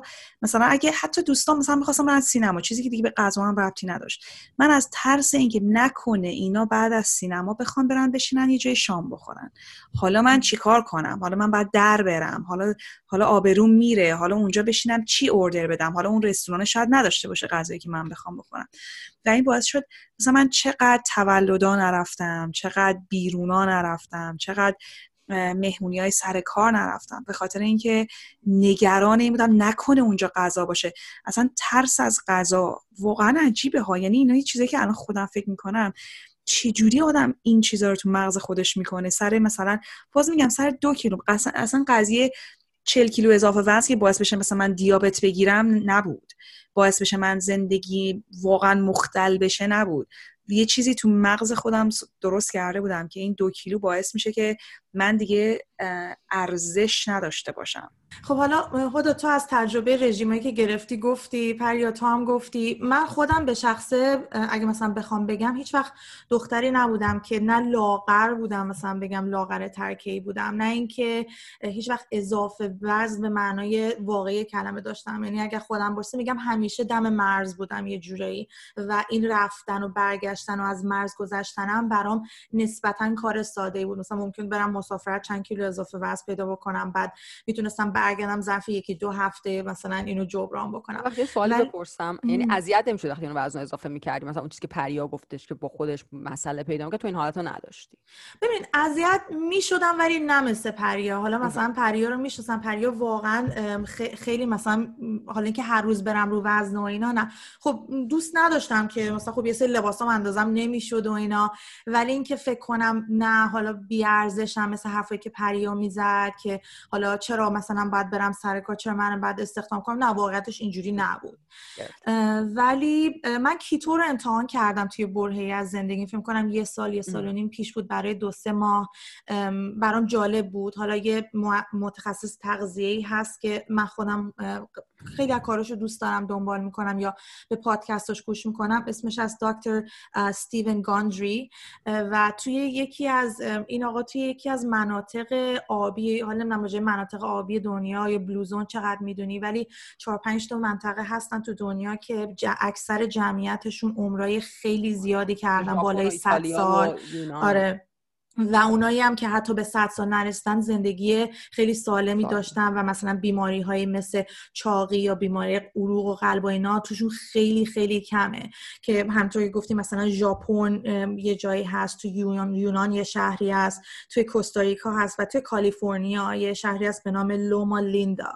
مثلا اگه حتی دوستان مثلا می‌خواستم برن سینما چیزی که دیگه به غذا هم ربطی نداشت. من از ترس اینکه نکنه اینا بعد از سینما بخوان برن بشینن یه جای شام بخورن. حالا من چیکار کنم؟ حالا من باید در برم. حالا حالا آبروم میره. حالا اونجا بشینم چی اوردر بدم؟ حالا اون رستوران شاید نداشته باشه غذایی که من بخوام بخورم. و این باعث شد مثلا من چقدر تولدا نرفتم چقدر بیرونا نرفتم چقدر مهمونی های سر کار نرفتم به خاطر اینکه نگران این بودم نکنه اونجا غذا باشه. اصلا ترس از غذا واقعا عجیبه ها. یعنی اینا یه چیزی که الان خودم فکر می‌کنم چجوری آدم این چیزا رو تو مغز خودش می‌کنه؟ سر مثلا باز میگم سر دو کیلو. اصلا قضیه چل کیلو اضافه وزن که باعث بشه مثلا من دیابت بگیرم نبود. باعث بشه من زندگی واقعا مختل بشه نبود. یه چیزی تو مغز خودم درست کرده بودم که این دو کیلو باعث میشه که من دیگه ارزش نداشته باشم. خب حالا خود تو از تجربه رژیمایی که گرفتی گفتی پریا تو هم گفتی. من خودم به شخصه اگه مثلا بخوام بگم هیچ وقت دختری نبودم که نه لاغر بودم مثلا بگم لاغر ترکی بودم نه اینکه هیچ وقت اضافه وزن به معنای واقعی کلمه داشتم. یعنی اگر خودم باشه میگم همیشه دم مرز بودم یه جورایی و این رفتن و برگشتن و از مرز گذشتنم برام نسبتا کار ساده بود. مثلا ممکن برم مسافرت چند کیلو اضافه وزن پیدا بکنم بعد می‌تونستم برگردم ظرف یکی دو هفته مثلا اینو جبران بکنم. وقتی سوال بپرسم یعنی اذیت نمی‌شد وقتی اینو وزن اضافه می‌کردی؟ مثلا اون چیزی که پریا گفتش که با خودش مسئله پیدا که تو این حالت نداشتی؟ ببین اذیت می‌شدم ولی نه مثل پریا. حالا مثلا پریا رو می‌شناسم پریا واقعا خیلی مثلا حالا اینکه هر روز برم رو وزن و اینا نه. خب دوست نداشتم که مثلا خب یه سری لباسام اندازم نمی‌شد و اینا. ولی اینکه فکر کنم نه حالا بی ارزشم مثل حرفی که پریا می‌زد که حالا چرا مثلا باید برم سر کار چرا من بعد استخدام کنم؟ نه واقعیتش اینجوری نبود. ولی من کیتو رو امتحان کردم توی برهه از زندگی. فکر کنم یه سال یه سال و نیم پیش بود برای دو سه ماه. برام جالب بود. حالا یه متخصص تغذیه‌ای هست که من خودم خیلی از کاراشو دوست دارم دنبال می‌کنم یا به پادکستاش گوش می‌کنم. اسمش از دکتر ستیون گاندری. و توی یکی از این آقا توی یکی از مناطق آبی حالا نمی‌دونم مناطق آبی دنیا یا بلوزون چقدر می‌دونی ولی چهار پنج تا منطقه هستن تو دنیا که اکثر جمعیتشون عمرای خیلی زیادی کردن بالای 100 سال. آره. و اونایی هم که حتی به صد سال نرسیدن زندگی خیلی سالمی داشتن و مثلا بیماری های مثل چاقی یا بیماری عروق و قلب و اینا توشون خیلی خیلی کمه. که همطوری گفتیم مثلا ژاپن یه جایی هست تو یونان, یونان یه شهری هست توی کوستاریکا هست و توی کالیفرنیا یه شهری هست به نام لوما لیندا,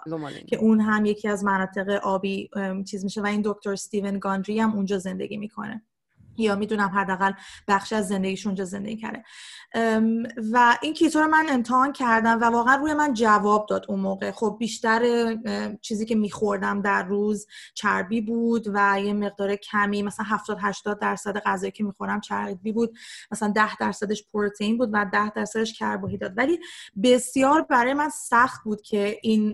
که اون هم یکی از مناطق آبی چیز میشه و این دکتر ستیون گاندری هم اونجا زندگی می‌کنه. یا می‌دونم حداقل بخش از زندگیشون اونجا زندگی کرده. و این کیتو رو من امتحان کردم و واقعا روی من جواب داد اون موقع. خب بیشتر چیزی که میخوردم در روز چربی بود و یه مقدار کمی مثلا 70 80 درصد غذایی که می‌خورم چربی بود. مثلا 10 درصدش پروتئین بود و 10 درصدش کربوهیدرات. ولی بسیار برای من سخت بود که این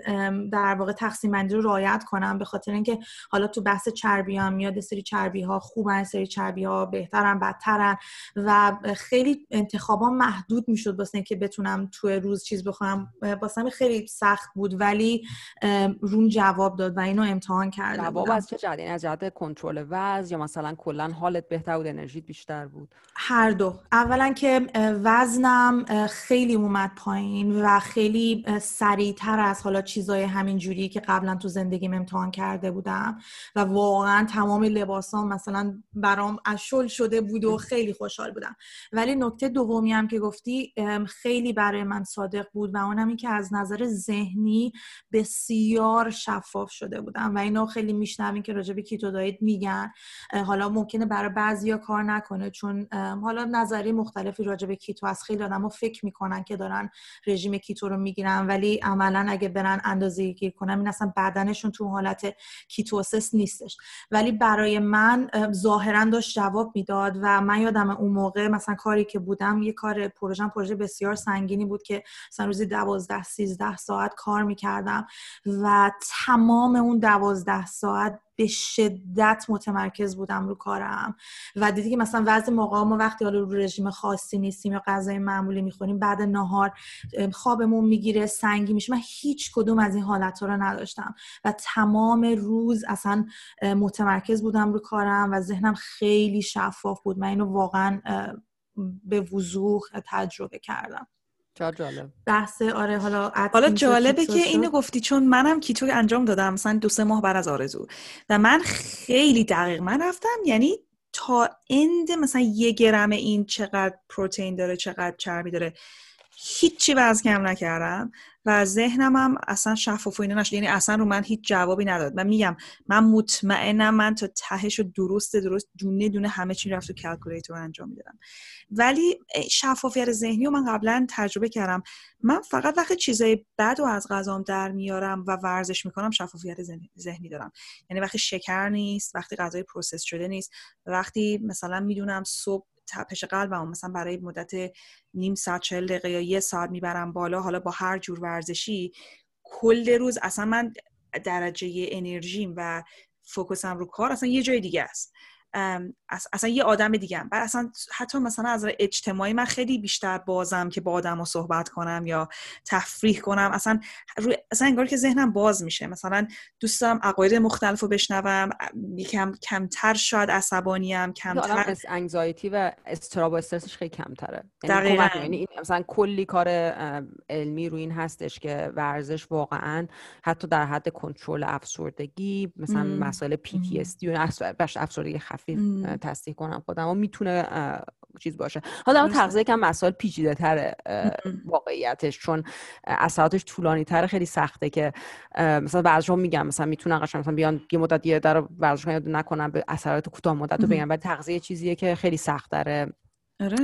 در واقع تقسیم بندی رو رعایت کنم به خاطر اینکه حالا تو بحث چربی هم میاد سری چربی ها خوبن سری چربی ها بهترن بدترن و خیلی انتخابا محدود می‌شد واسه که بتونم توی روز چیز بخورم واسه خیلی سخت بود ولی روم جواب داد و اینو امتحان کردم جواب از چه جهت؟ یعنی از جهت کنترل وزن یا مثلا کلا حالت بهتر بود انرژیت بیشتر بود؟ هر دو. اولا که وزنم خیلی اومد پایین و خیلی سریعتر از حالا چیزای همین جوری که قبلا تو زندگیم امتحان کرده بودم. و واقعا تمام لباسام مثلا برام اشل شده بود و خیلی خوشحال بودم. ولی نکته دومی هم که گفتی خیلی برای من صادق بود و اونم این که از نظر ذهنی بسیار شفاف شده بودم و اینو خیلی میشنویم که راجع به کیتو دایت میگن. حالا ممکنه برای بعضیا کار نکنه چون حالا نظری مختلفی راجع به keto از خیلی آدمو فکر می‌کنن که دارن رژیم keto رو می‌گیرن ولی عملا اگه برن اندازه گیری کنن این اصلا بدنشون تو حالت ketosis نیستش. ولی برای من ظاهرا داشت جواب می‌داد و من یادم اون موقع مثلا کاری که بودم یه کار پروژه پروژه بسیار سنگینی بود که مثلا روزی دوازده سیزده ساعت کار می‌کردم و تمام اون دوازده ساعت به شدت متمرکز بودم رو کارم و دیدی که مثلا وضع موقع ما وقتی حالا رو رژیم خاصی نیستیم یا غذای معمولی می‌خوریم بعد نهار خوابمون می‌گیره سنگی میشه. من هیچ کدوم از این حالت رو نداشتم و تمام روز اصلا متمرکز بودم رو کارم و ذهنم خیلی شفاف بود. من اینو واقعا به وضوح تجربه کردم. جالب. بحث آره حالا حالا جالبه که اینو گفتی چون منم keto انجام دادم مثلا دو سه ماه بعد از آرزو. و من خیلی دقیق من رفتم یعنی تا end مثلا یه گرم این چقدر پروتئین داره چقدر چربی داره. هیچی وزن کم نکردم و ذهنم هم اصلا شفاف و اینا نشد. یعنی اصلا رو من هیچ جوابی نداد. من میگم من مطمئنم من تا تهش و درست درست دونه دونه همه چی رفت و calculator انجام می‌دادم. ولی شفافیت ذهنی رو من قبلا تجربه کردم. من فقط وقتی چیزای بد و از غذام در میارم و ورزش می‌کنم شفافیت ذهنی دارم. یعنی وقتی شکر نیست وقتی غذای process شده نیست وقتی مثلا می‌دونم صبح تپش قلبم مثلا برای مدت نیم ساعت چهل دقیقه یا یه ساعت می‌برم بالا حالا با هر جور ورزشی کل روز اصلا من درجه انرژیم و focus م رو کار اصلا یه جای دیگه است. اصلا یه آدم دیگه هم. بعد اصلا حتی مثلا از اجتماعی من خیلی بیشتر بازم که با آدم رو صحبت کنم یا تفریح کنم اصلا روی اصلا انگار که ذهنم باز میشه. مثلا دوست دارم عقاید مختلف رو بشنوم یکم کمتر شاید عصبانیم کمتر انگزایتی و استراب و استرسش خیلی کمتره. یعنی دقیقاً. یعنی مثلا کلی کار علمی روی این هستش که ورزش واقعا حتی در حد کنترل افسردگی مثلا مسائل PTSD و افسردگی خفیف تصدیح کنم خودم و می‌تونه چیز باشه. حالا تغذیه کم مسائل پیچیده تره واقعیتش چون اثراتش طولانی تره خیلی سخته که مثلا بعضی میگم مثلا می‌تونن قشنگ مثلا بیان یه مدت یه در ورزش نکنن به اثرات کوتاه مدت رو بگم ولی تغذیه چیزیه که خیلی سخت داره.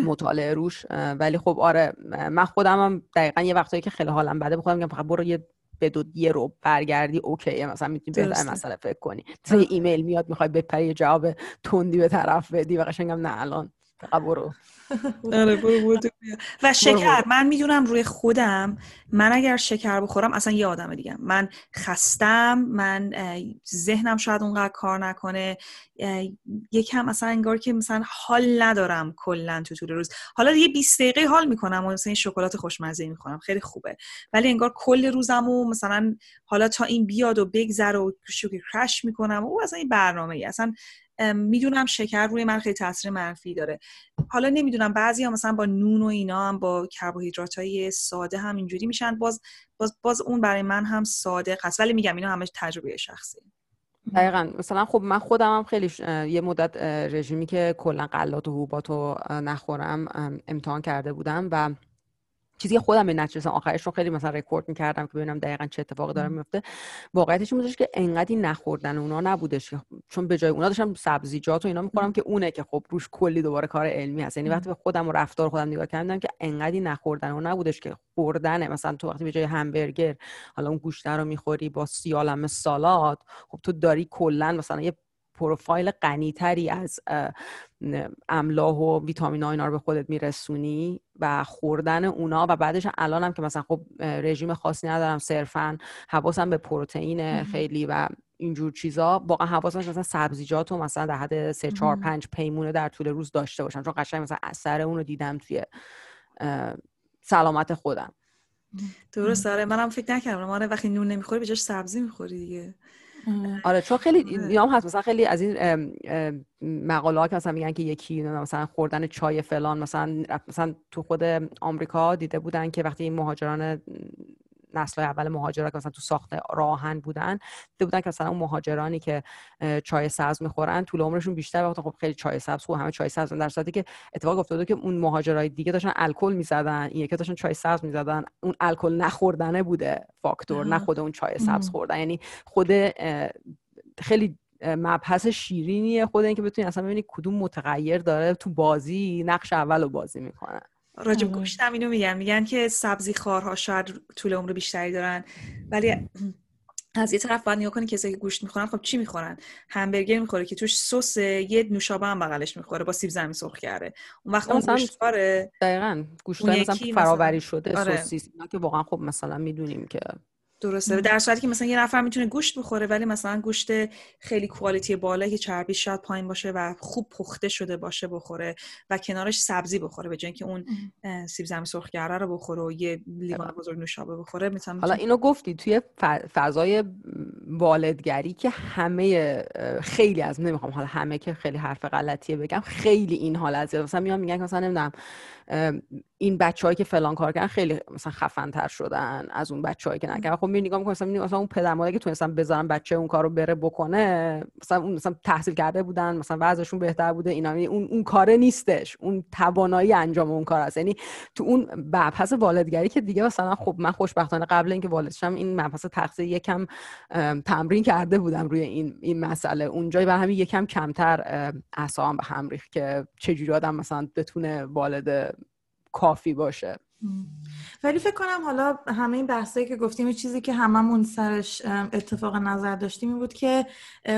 مطالعه روش ولی خب آره من خودم هم دقیقا یه وقتایی که خیلی حالم بده بخوام میگم فقط برو یه بدو یه رو برگردی اوکی مثلا می‌تونی به مسئله فکر کنی. مثلا ایمیل میاد می‌خوای بپری جواب تندی به طرف بدی و قشنگم نه الان برو آره و شکر من می‌دونم روی خودم من اگر شکر بخورم اصلا یه آدم دیگه. من خستم من ذهنم شاید اونقدر کار نکنه. یکم اصلا انگار که مثلا حال ندارم کلا تو طول روز. حالا یه 20 دقیقه حال می‌کنم و مثلا شکلات خوشمزه می‌خورم. خیلی خوبه. ولی انگار کل روزم و مثلا حالا تا این بیاد و بگذر و شوکی کرش می‌کنم و اصلا این برنامه ای اصلا می‌دونم شکر روی من خیلی تاثیر منفی داره. حالا نمی‌دونم بعضی ها مثلا با نون و اینا هم با کربوهیدرات های ساده هم اینجوری میشن. باز, باز, باز اون برای من هم ساده هست ولی میگم اینا همه تجربه شخصی. دقیقا. مثلا خب من خودم هم خیلی یه مدت رژیمی که کلا قلات و حبوبات رو نخورم امتحان کرده بودم و چیزی که خودم به نتیجه آخرش رو خیلی مثلا رکورد می‌کردم که ببینم دقیقا چه اتفاقی داره میفته واقعیتش این که انقدی نخوردن اونا نبودش چون به جای اونا داشتم سبزیجات و اینا می‌خورم که اونه که خب روش کلی دوباره کار علمی هست. یعنی وقتی به خودم و رفتار خودم نگاه کردم که انقدی نخوردن اونا نبودش که خوردنه. مثلا تو وقتی به جای همبرگر حالا اون گوشت رو می‌خوری با سیالم سالات خب تو داری کلا مثلا یه پروفایل غنیتری از املاح و ویتامین ها اینا رو به خودت میرسونی و خوردن اونا و بعدش الانم که مثلا خب رژیم خاصی ندارم صرفا حواسم به پروتئین خیلی و اینجور چیزا واقعا حواسم مثلا سبزیجات و مثلا در حد 3 4 5 پیمونه در طول روز داشته باشم چون قشنگ مثلا اثر اون رو دیدم توی سلامت خودم. درست داره منم فکر نکردم. ما وقتی نون نمی‌خوری به جاش سبزی می‌خوری دیگه. آره. چون خیلی نیام هست. مثلا خیلی از این مقاله ها که مثلا میگن که یکی مثلا خوردن چای فلان مثلا مثلا تو خود آمریکا دیده بودن که وقتی این مهاجران نسل اول مهاجرا که مثلا تو ساخت راهن بودن دیده بودن که مثلا اون مهاجرانی که چای سبز می‌خورن طول عمرشون بیشتر وقت خب خیلی چای سبز خوب همه چای سبز در صورتی که اتفاق افتاده که اون مهاجرای دیگه داشتن الکل می‌زدن این یکی داشتن چای سبز می‌زدن اون الکل نخوردنه بوده فاکتور نه خود اون چای سبز خوردن یعنی خود خیلی مبحث شیرینیه خود اینکه بتونی اصلا ببینی کدوم متغیر داره تو بازی نقش اول رو بازی می‌کنه. راجب آره. گوشت هم اینو میگن. میگن که سبزی خارها شاید طول عمر بیشتری دارن. ولی از یه طرف باید نگاه کنی کسایی که گوشت می‌خورن خب چی می‌خورن؟ همبرگر می‌خوره که توش سس یه نوشابه هم بغلش می‌خوره با سیب زمینی سرخ کرده. اون وقت اون گوشت داره دقیقاً گوشت مثلا فراوری شده آره. سوسیس که واقعا خب مثلا می‌دونیم که درسته. در صورتی که مثلا یه نفر می‌تونه گوشت بخوره ولی مثلا گوشت خیلی کوالیتی بالا که چربی شاید پایین باشه و خوب پخته شده باشه بخوره و کنارش سبزی بخوره به جای اینکه اون سیب زمینی سرخ کرده رو بخوره و یه لیوان بزرگ نوشابه بخوره می‌تونم حالا اینو گفتی توی فضای والدگری که همه خیلی از نمی‌خوام حالا همه که خیلی حرف غلطیه بگم خیلی این حالت مثلا میان میگن مثلا نمی‌دونم این بچه‌هایی که فلان کار کردن خیلی مثلا خفن تر شدن از اون بچه‌هایی که نکردن. خب می نگاه می‌کنم مثلا, مثلا اون پدر مادری که تونستن بذارن بچه اون کارو بره بکنه مثلا اون مثلا تحصیل کرده بودن مثلا وضعشون بهتر بوده اینا. یعنی اون اون کاره نیستش. اون توانایی انجام اون کار است. یعنی تو اون مبحث والدگری که دیگه مثلا خب من خوشبختانه قبل اینکه والد شم این مبحث تغذیه یکم تمرین کرده بودم روی این این مسئله. اونجایی برای همین یکم کمتر اعصابم به هم ریخت که چجوری آدم مثلا بتونه والد کافی باشه ولی فکر کنم حالا همه این بحثایی که گفتیم چیزی که هممون سرش اتفاق نظر داشتیم این بود که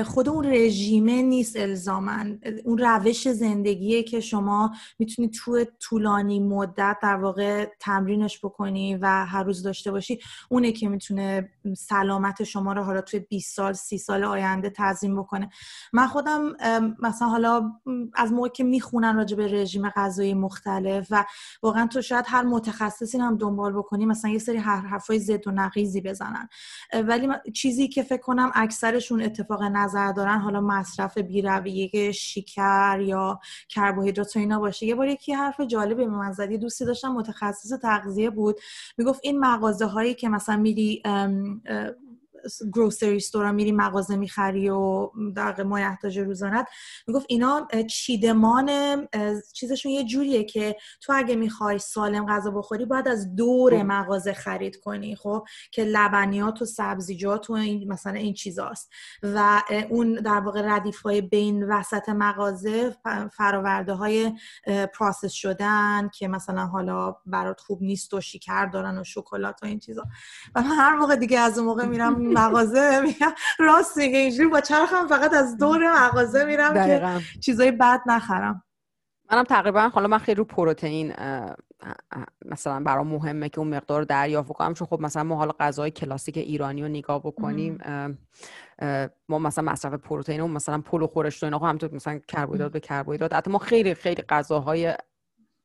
خود اون رژیمه نیست الزامن اون روش زندگیه که شما می‌تونی تو طولانی مدت در واقع تمرینش بکنی و هر روز داشته باشی. اونه که می‌تونه سلامت شما رو حالا توی 20 سال 30 سال آینده تضمین بکنه. من خودم مثلا حالا از موقع که می‌خونن راجع به رژیم غذایی مختلف و واقعا تو شاید هر متخصصی هم دنبال بکنی مثلا یه سری حرفای زد و نقیزی بزنن. ولی چیزی که فکر کنم اکثرشون اتفاق نظر دارن حالا مصرف بیرویه شکر یا کربوهیدرات و اینا باشه. یه بار یکی حرف جالبی به من دوستی داشتم متخصص تغذیه بود. می‌گفت این مغازه هایی که مثلا میری گروسری استورا میری مغازه می‌خری و در احتاج روزانت می‌گفت اینا چیدمان چیزشون یه جوریه که تو اگه می‌خوای سالم غذا بخوری باید از دور خب. مغازه خرید کنی خب؟ که لبنیات و سبزیجات و این مثلا این چیزاست. و اون در واقع ردیف های بین وسط مغازه فراورده های process شدن که مثلا حالا برات خوب نیست و شکر دارن و شکلات و این چیزا. و هر موقع دیگه از اون موقع میرم مغازه میگم راست میگه اینجوری با چرخم فقط از دور مغازه میرم که چیزای بد نخرم. منم تقریبا حالا من خیلی رو پروتئین مثلا برام مهمه که اون مقدار دریافت کنم چون خب مثلا ما حالا غذای کلاسیک ایرانی رو نگاه بکنیم ما مثلا مصرف پروتئین و مثلا پلو خورش و اینا همونطور مثلا کربوهیدرات به کربوهیدرات. حتی ما خیلی خیلی غذاهای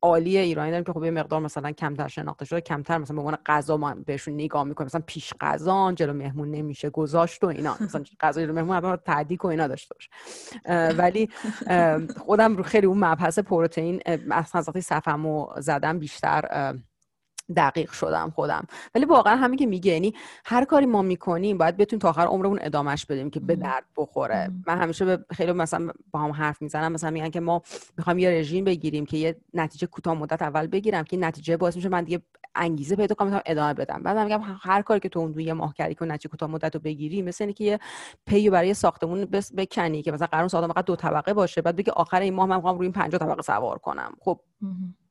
عالی ایرانی داریم که خب یه مقدار مثلا کمتر شناخته شده کمتر مثلا به عنوان غذا ما بهشون نگاه می‌کنیم. مثلا پیش غذا جلو مهمون نمیشه گذاشت و اینا. مثلا غذا جلو مهمون حتما تعدیق و اینا داشته باشه ولی خودم رو خیلی اون مبحث پروتئین مثلا وقتی صفمو زدم بیشتر دقیق شدم خودم. ولی واقعا همین که میگه یعنی هر کاری ما می‌کنیم باید بتونیم تا آخر عمرمون ادامش بدیم که به درد بخوره. من همیشه به خیلی مثلا با هم حرف می‌زنم مثلا میگن که ما می‌خوایم یه رژیم بگیریم که یه نتیجه کوتاه مدت اول بگیرم که نتیجه باعث میشه من دیگه انگیزه پیدا کنم ادامه بدم. بعد میگم هر کاری که تو اون یه ماه کردی که نتیجه کوتاه مدت رو بگیری مثل اینکه یه پی برای ساختمون بس بکنی که مثلا قرار ساختمون فقط دو طبقه باشه بعد بگی آخر این ماه من می‌خوام روی این 50 طبقه سوار کنم. خب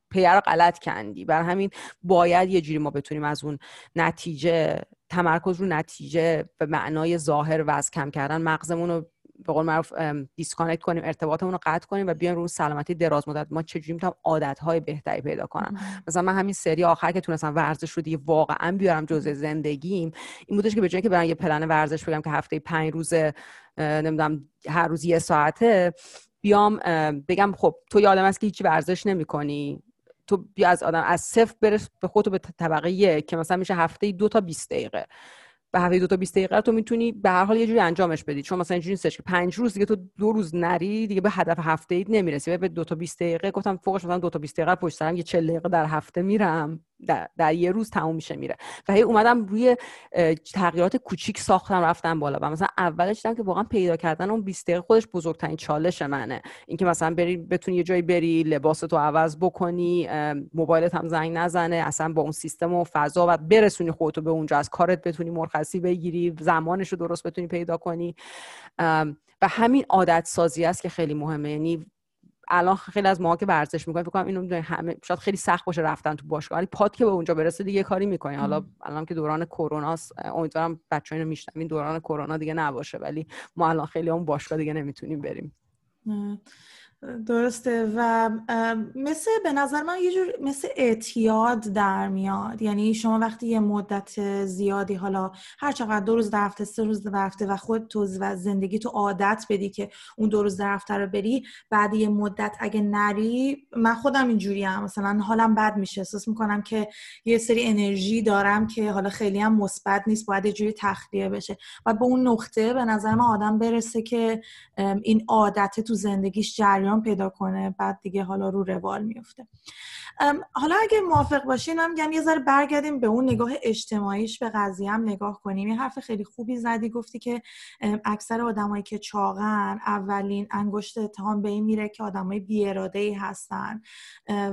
پیر رو غلط کندی. بر همین باید یه جوری ما بتونیم از اون نتیجه تمرکز رو نتیجه به معنای ظاهر و از کم کردن مغزمون رو به قول معروف disconnect کنیم ارتباطمون رو قطع کنیم و بیایم رو سلامتی دراز مدت. ما چجوری می‌تونم عادت های بهتری پیدا کنم مثلا من همین سری آخر که تونستم ورزش رو دیگه واقعا بیارم جزء زندگیم این بودش که به جای که برام یه پلن ورزش بگم که هفته پنج روز نمی‌دونم هر روز یه ساعته بیام بگم خب تو یادم است که هیچی ورزش نمی‌کنی. تو بیا از آدم از صفر برس به خودتو به طبقه یک که مثلا میشه هفته دو تا 20 دقیقه. به هفته دو تا 20 دقیقه تو می‌تونی به هر حال یه جوری انجامش بدی. چون مثلا اینجوری نیستش که پنج روز دیگه تو دو روز نری دیگه به هدف هفته اید نمی‌رسی. به دو تا 20 دقیقه گفتم فوقش مثلا دو تا 20 دقیقه پشت سرم یه 40 دقیقه در هفته میرم. در, در یه روز تموم میشه میره. و هی اومدم روی تغییرات کوچیک ساختم رفتم بالا. و مثلا اولش دیدم که واقعا پیدا کردن اون 20 دقیقه خودش بزرگترین چالش منه. اینکه مثلا بری بتونی یه جایی بری لباس تو عوض بکنی موبایلت هم زنگ نزنه اصلا با اون سیستم و فضا و برسونی خودتو به اونجا. از کارت بتونی مرخصی بگیری زمانش رو درست بتونی پیدا کنی. و همین عادت سازی است که خیلی مهمه. یعنی الان خیلی از ماها که ورزش می‌کنیم فکر کنم اینو همه شاید خیلی سخت باشه رفتن تو باشگاه ولی پات که به اونجا برسه دیگه کاری می‌کنی. حالا الان که دوران کرونا امیدوارم بچه‌ها اینو این دوران کرونا دیگه نباشه ولی ما الان خیلی اون باشگاه دیگه نمی‌تونیم بریم. درسته. و مثل به نظر من یه جور مثل اعتیاد در میاد. یعنی شما وقتی یه مدت زیادی حالا هر چقدر دو روز در هفته سه روز در و خود تو و زندگی تو عادت بدی که اون دو روز در هفته رو بری بعد یه مدت اگه نری من خودم اینجوری هم مثلا حالم بد میشه. احساس می‌کنم که یه سری انرژی دارم که حالا خیلی هم مثبت نیست. باید یه جوری تخلیه بشه. و به اون نقطه به نظر من آدم برسه که این عادت تو زندگیش جریان پیدا کنه بعد دیگه حالا رو روال میفته حالا اگه موافق باشین هم میگم یه ذره برگردیم به اون نگاه اجتماعیش به قضیه هم نگاه کنیم. یه حرف خیلی خوبی زدی گفتی که اکثر آدمایی که چاقن اولین انگشت اتهام به این میره که آدمای بی ای هستن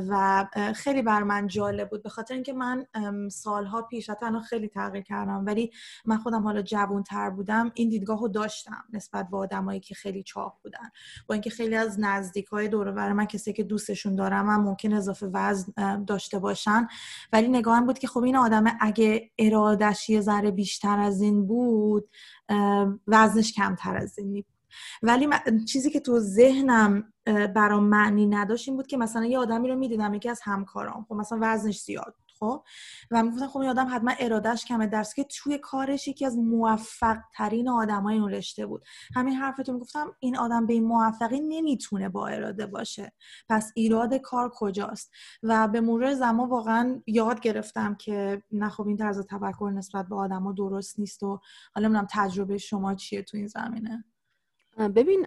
و خیلی بر من جالب بود به خاطر اینکه من سالها پیش حتی خیلی تغییر کردم ولی من خودم حالا جوان تر بودم این دیدگاه رو داشتم نسبت به آدمایی که خیلی چاق بودن. با اینکه خیلی از نزدیک های دور من کسی که دوستشون دارم من ممکن اضافه وزن داشته باشن. ولی نگاهم بود که خب این آدم اگه ارادش یه ذره بیشتر از این بود وزنش کمتر از این بود ولی چیزی که تو ذهنم برام معنی نداشت این بود که مثلا یه آدمی رو می‌دیدم یکی از همکارام. خب مثلا وزنش زیاد خب؟ و می‌گفتن خب این آدم حتما ارادهش کمه. درس که توی کارش یکی از موفق ترین آدمای اون رشته بود. همین حرفتو می‌گفتم این آدم به این موفقی نمی‌تونه با اراده باشه. پس ایراد کار کجاست؟ و به مرور زمان واقعا یاد گرفتم که نه خب این طرز تفکر نسبت به آدما درست نیست و حالا نمی‌دونم تجربه شما چیه تو این زمینه. ببین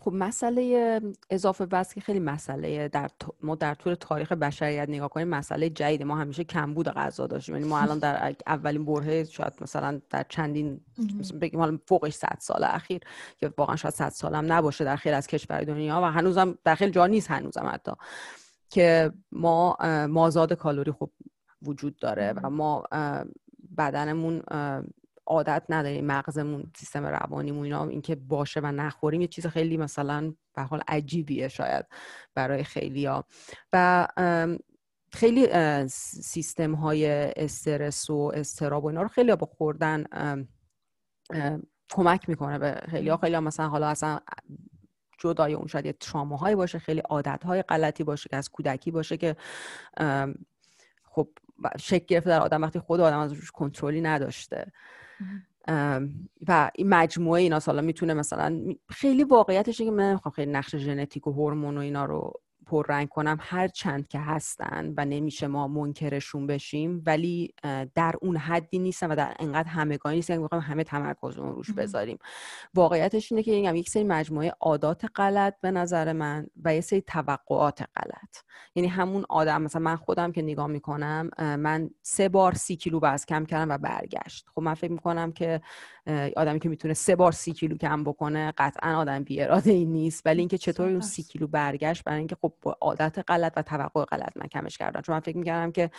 خب مسئله اضافه وزن که خیلی مسئله در ما در طول تاریخ بشریت نگاه کنیم مسئله جدید ما همیشه کمبود غذا داشتیم. یعنی ما الان در اولین برهه شاید مثلا در چندین بگیم حالا فوقش 100 سال اخیر که واقعا شاید 100 سال هم نباشه در خیلی از کشور دنیا و هنوزم در خیلی جا نیست هنوزم حتی که ما مازاد کالری خوب وجود داره و ما بدنمون عادت نداریم مغزمون سیستم روانیمون اینا اینکه باشه و نخوریم یه چیز خیلی مثلا به حال عجیبیه شاید برای خیلی ها و خیلی سیستم های استرس و استراب و اینا رو خیلی با خوردن کمک می‌کنه به خیلی ها خیلی ها مثلا حالا اصلا جدای اون شاید یه تراماهایی باشه خیلی عادت های غلطی باشه که از کودکی باشه که خب شکل گرفته در آدم. وقتی خود آدم از روش کنترلی نداشته. و این مجموعه اینا سالا می‌تونه مثلا خیلی واقعیتش که من خیلی نقش ژنتیک و هورمون و اینا رو پررنگ کنم هر چند که هستن و نمیشه ما منکرشون بشیم ولی در اون حدی نیستن و در انقدر همگانی نیستن که بخوایم همه تمرکزمون روش بذاریم. واقعیتش اینه که یک سری مجموعه عادات غلط به نظر من و یه سری توقعات غلط. یعنی همون آدم مثلا من خودم که نگاه می‌کنم من سه بار سی کیلو وزن کم کردم و برگشت. خب من فکر می‌کنم که آدمی که می‌تونه سه بار سی کیلو کم بکنه قطعا آدم بی اراده ای نیست. ولی اینکه چطور اون سی کیلو برگشت برای اینکه خب با عادت غلط و توقع غلط من کمش کردم. چون من فکر می‌کردم که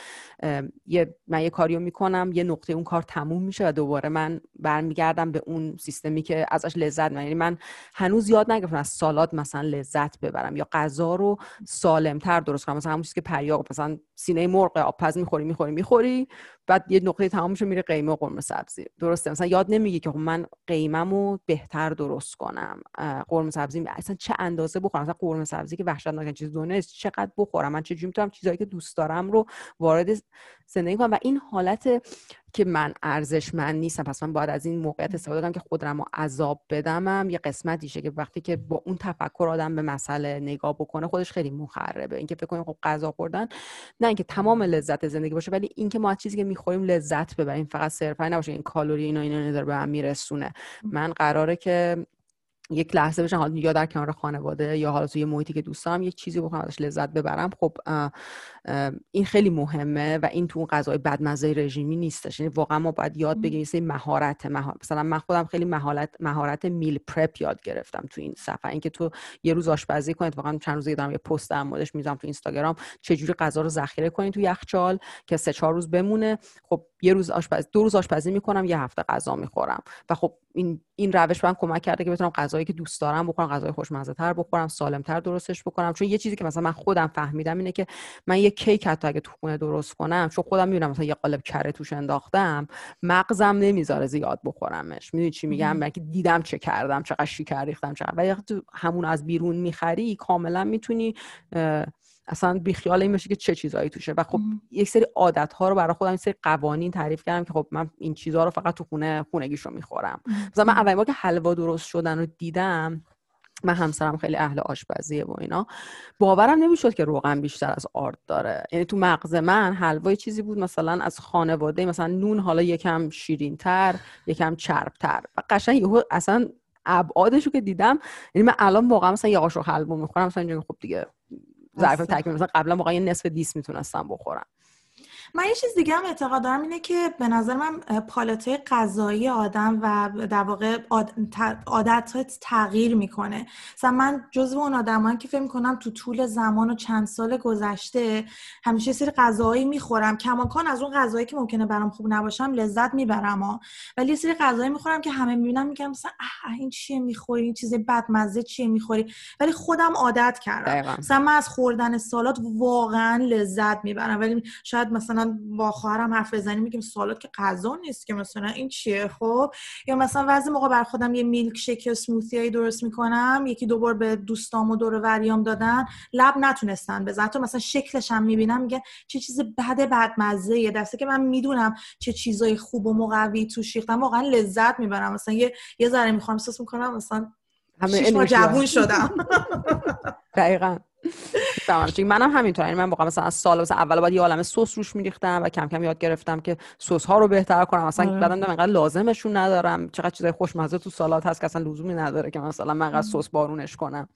یه من یه کاریو می‌کنم یه نقطه اون کار تموم میشه و دوباره من برمیگردم به اون سیستمی که ازش لذت من یعنی من هنوز یاد نگرفتم از سالاد مثلا لذت ببرم یا غذا رو سالمتر درست کنم. مثلا همون چیزی که پریا مثلا سینه مرغ آبپز می‌خوری می‌خوری می‌خوری بعد یه نقطه تمام میشه میره قیمه و قرمه سبزی. درسته؟ مثلا یاد نمیگی که خب من قیممو بهتر درست کنم. قرمه سبزی اصلا چه اندازه بخورم؟ مثلا قرمه سبزی که وحشتناک چیز دونه چقدر بخورم؟ من چجوری می‌تونم چیزایی که دوست دارم رو وارد زندگی کنم؟ و این حالت که من ارزشمند نیستم. پس من باید از این موقعیت استفاده کنم که خودم رو عذاب بدمم. یه قسمتیشه که وقتی که با اون تفکر آدم به مسئله نگاه بکنه خودش خیلی مخربه. اینکه فکر کنیم خب غذا خوردن نه اینکه تمام لذت زندگی باشه ولی اینکه ما از چیزی که می‌خوریم لذت ببریم. فقط صرفا نباشه این کالری اینا اینا داره به من میرسونه. من قراره که یک لحظه بشن حالا یا در کنار خانواده یا حالا توی محیطی که دوست دارم یک چیزی بخورم ازش لذت ببرم. خب این خیلی مهمه و این تو اون غذای بدمزه رژیمی نیستش. یعنی واقعا ما باید یاد بگیریم این مهارت مثلا من خودم خیلی مهارت مهارت میل پرپ یاد گرفتم تو این صفحه. اینکه تو یه روز آشپزی کنید واقعا چند روز دارم یه پست در موردش می‌ذارم تو اینستاگرام. چجوری غذا رو ذخیره کنید تو یخچال که سه چهار روز بمونه. خب یه روز آشپز دو روز آشپزی می‌کنم یه هفته غذا می‌خورم. و خب این این روش من کمک کرده که بتونم غذایی که دوست دارم بخورم غذای خوشمزه تر بخورم سالم تر درستش بکنم. چون یه چیزی که مثلا من خودم فهمیدم اینه که من یه کیک حتی اگه تو خونه درست کنم چون خودم می‌بینم مثلا یه قالب کره توش انداختم مغزم نمی‌ذاره زیاد بخورمش. می‌دونی چی میگم؟ که دیدم چه کردم چقدر شکر ریختم چقدر. ولی تو همون از بیرون می‌خری کاملا می‌تونی اصلا بیخیال این باشه که چه چیزایی توشه. و خب یک سری عادت ها رو برای خودم یک سری قوانین تعریف کردم که خب من این چیزها رو فقط تو خونه خونگیشو می‌خورم. مثلا من اولین بار که حلوا درست شدن رو دیدم من همسرم خیلی اهل آشپزیه و اینا. باورم نمی‌شد که روغن بیشتر از آرد داره. یعنی تو مغز من حلوا چیزی بود مثلا از خانواده مثلا نون حالا یکم شیرینتر یکم چربتر. و قشنگ یهو اصلا ابعادش رو که دیدم یعنی من الان واقعا مثلا یه قاشق حلوا می‌خورم مثلا خب دیگه ظرف تکمیل مثلا قبلا واقعا یه نصف دیس می‌تونستم بخورم. من یه چیز دیگه هم اعتقاد دارم اینه که به نظر من پالته غذایی آدم و در واقع عادت تغییر می‌کنه. مثلا من جزو اون آدمایی که فکر می‌کنم تو طول زمان و چند سال گذشته همیشه سری غذایی می‌خورم. کماکان از اون غذایی که ممکنه برام خوب نباشم لذت می‌برم ها. ولی یه سری غذایی می‌خورم که همه می‌بینم میگم مثلا این چیه می‌خوری؟ این چیز بدمزه چیه می‌خوری؟ ولی خودم عادت کردم. مثلا من از خوردن سالات واقعا لذت می‌برم. ولی شاید مثلا با خواهرم حرف بزنیم میگیم سالات که غذا نیست که مثلا این چیه خب؟ یا مثلا بعضی موقع بر خودم یه میلک شیک یا سموتی درست می‌کنم یکی دو بار به دوستام و دور وریام دادن لب نتونستن بزن تو مثلا شکلش هم می‌بینم میگه چه چیز بد بدمزه یه دسته که من می‌دونم چه چیزای خوب و مقوی تو شیختم واقعا لذت می‌برم. مثلا یه یه ذره می‌خوام احساس می‌کنم مثلا همه جوون شدم. دقیقا. منم همینطور یعنی من واقعا مثلا از سال مثلا اول باید یه عالمه سس روش میریختم و کم کم یاد گرفتم که سس ها رو بهتر کنم. مثلا آره. بعدم انقدر لازمشون ندارم. چقدر چیزای خوشمزه تو سالات هست که اصلا لزومی نداره که مثلا من انقدر سس بارونش کنم.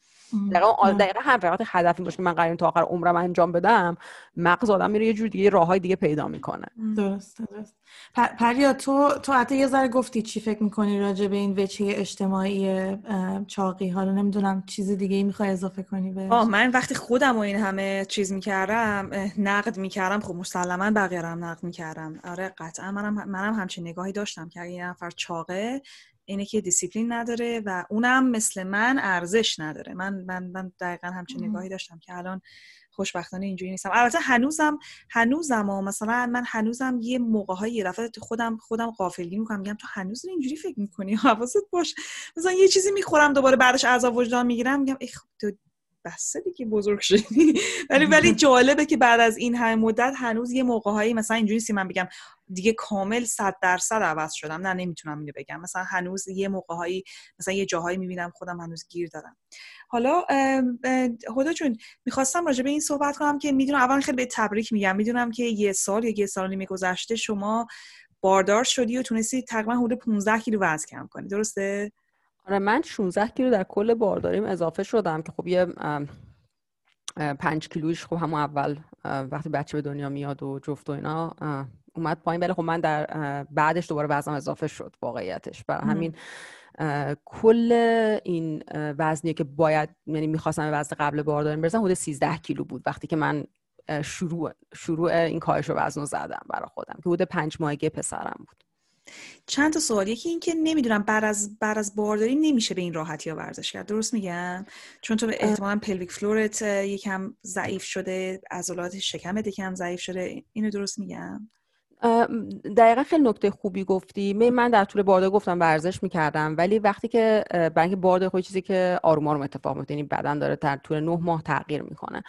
دقیقا دقیقا هم فقط هدفی باشه که من قراریم تا آخر عمرم انجام بدم. مغز آدم میره یه جور دیگه راههای دیگه پیدا می‌کنه. درست درست پریا تو تو حتی یه ذره گفتی چی فکر می‌کنی راجع به این وچه اجتماعی چاقی؟ حالا نمی‌دونم چیز دیگه ای می‌خوای اضافه کنی به آه من وقتی خودم و این همه چیز می‌کردم نقد می‌کردم. خب مسلما بقیه هم نقد می‌کردم. آره قطعا منم منم همچین نگاهی داشتم که اگه یه نفر چاقه اینه که دیسیپلین نداره و اونم مثل من ارزش نداره. من من, من دقیقا همچین نگاهی داشتم که الان خوشبختانه اینجوری نیستم. البته هنوزم هنوزم و مثلا من هنوزم یه موقع های دفعه خودم خودم غافلگیر می‌کنم. میگم تو هنوز اینجوری فکر می‌کنی؟ حواست باش. مثلا یه چیزی می‌خورم دوباره بعدش عذاب وجدان می‌گیرم. میگم ای خب تو بسه دیگه بزرگ شدی. ولی ولی جالبه که بعد از این همه مدت هنوز یه موقع هایی مثلا اینجوری سی من بگم دیگه کامل صد درصد عوض شدم. نه نمی‌تونم اینو بگم. مثلا هنوز یه موقع هایی مثلا یه جاهایی می‌بینم خودم هنوز گیر دادم. حالا خدا چون می‌خواستم راجع به این صحبت کنم که می‌دونم اول خیلی به تبریک میگم. می‌دونم که یه سال یا یه سال نیمه گذشته شما باردار شدی و تونستی تقریبا حدود 15 کیلو وزن کم کنی. درسته؟ آره من 16 کیلو در کل بارداریم اضافه شدم که خب یه پنج کیلویش خب همون اول وقتی بچه به دنیا میاد و جفت و اینا اومد پایین. ولی خب من در بعدش دوباره وزنم اضافه شد واقعیتش. برای همین کل این وزنی که باید یعنی می‌خواستم وزن قبل بارداریم برسم حدود 13 کیلو بود وقتی که من شروع شروع این کاهش وزن رو زدم برای خودم که حدود پنج ماهگی پسرم بود. چند تا سوال. یکی این که نمی‌دونم بر از بر از بارداری نمیشه به این راحتی ها ورزش کرد. درست میگم؟ چون تو احتمالا pelvic floor ت یکم ضعیف شده عضلات شکمت یکم ضعیف شده. اینو درست میگم؟ دقیقا خیلی نکته خوبی گفتی. من در طول بارداری گفتم ورزش می‌کردم ولی وقتی که برای بارداری خود چیزی که آروم آروم اتفاق میفته یعنی بدن داره در طول نه ماه تغییر می‌کنه.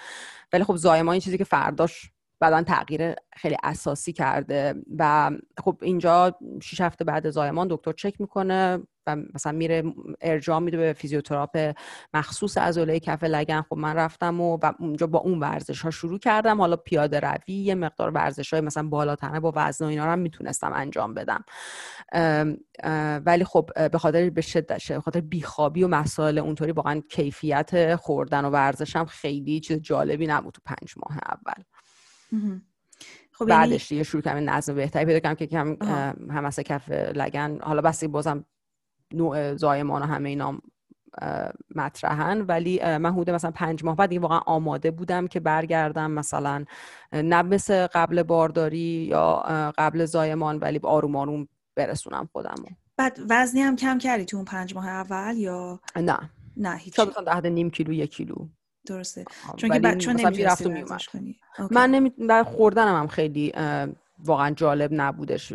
ولی خب زایمان چیزی که فرداش بعدا تغییر خیلی اساسی کرده و خب اینجا شیش هفته بعد زایمان دکتر چک می‌کنه و مثلا میره ارجاع میده به فیزیوتراپ مخصوص عضله کف لگن. خب من رفتم و, و اونجا با اون ورزش ها شروع کردم. حالا پیاده روی یه مقدار ورزش های مثلا بالاتنه با وزن و اینا رو هم می‌تونستم انجام بدم. ولی خب به خاطر به شدت به خاطر بیخوابی و مسائل اونطوری واقعا کیفیت خوردن و ورزشم خیلی چیز جالبی نبود تو پنج ماه اول. خب یعنی بعدش دیگه شروع کردم نظم بهتری پیدا کردم که کم هم کف لگن. حالا بسی بازم نوع زایمان و همه اینا مطرحن. ولی من حدود مثلا پنج ماه بعد دیگه واقعا آماده بودم که برگردم مثلا نه مثل قبل بارداری یا قبل زایمان ولی آروم آروم برسونم خودم بعد وزنی هم کم کردی تو اون پنج ماه اول یا؟ نه. نه هیچ شاید نیم کیلو یک کیلو. درسته. چون که چون نمی‌رفت من نمی... خوردنم هم خیلی واقعا جالب نبودش.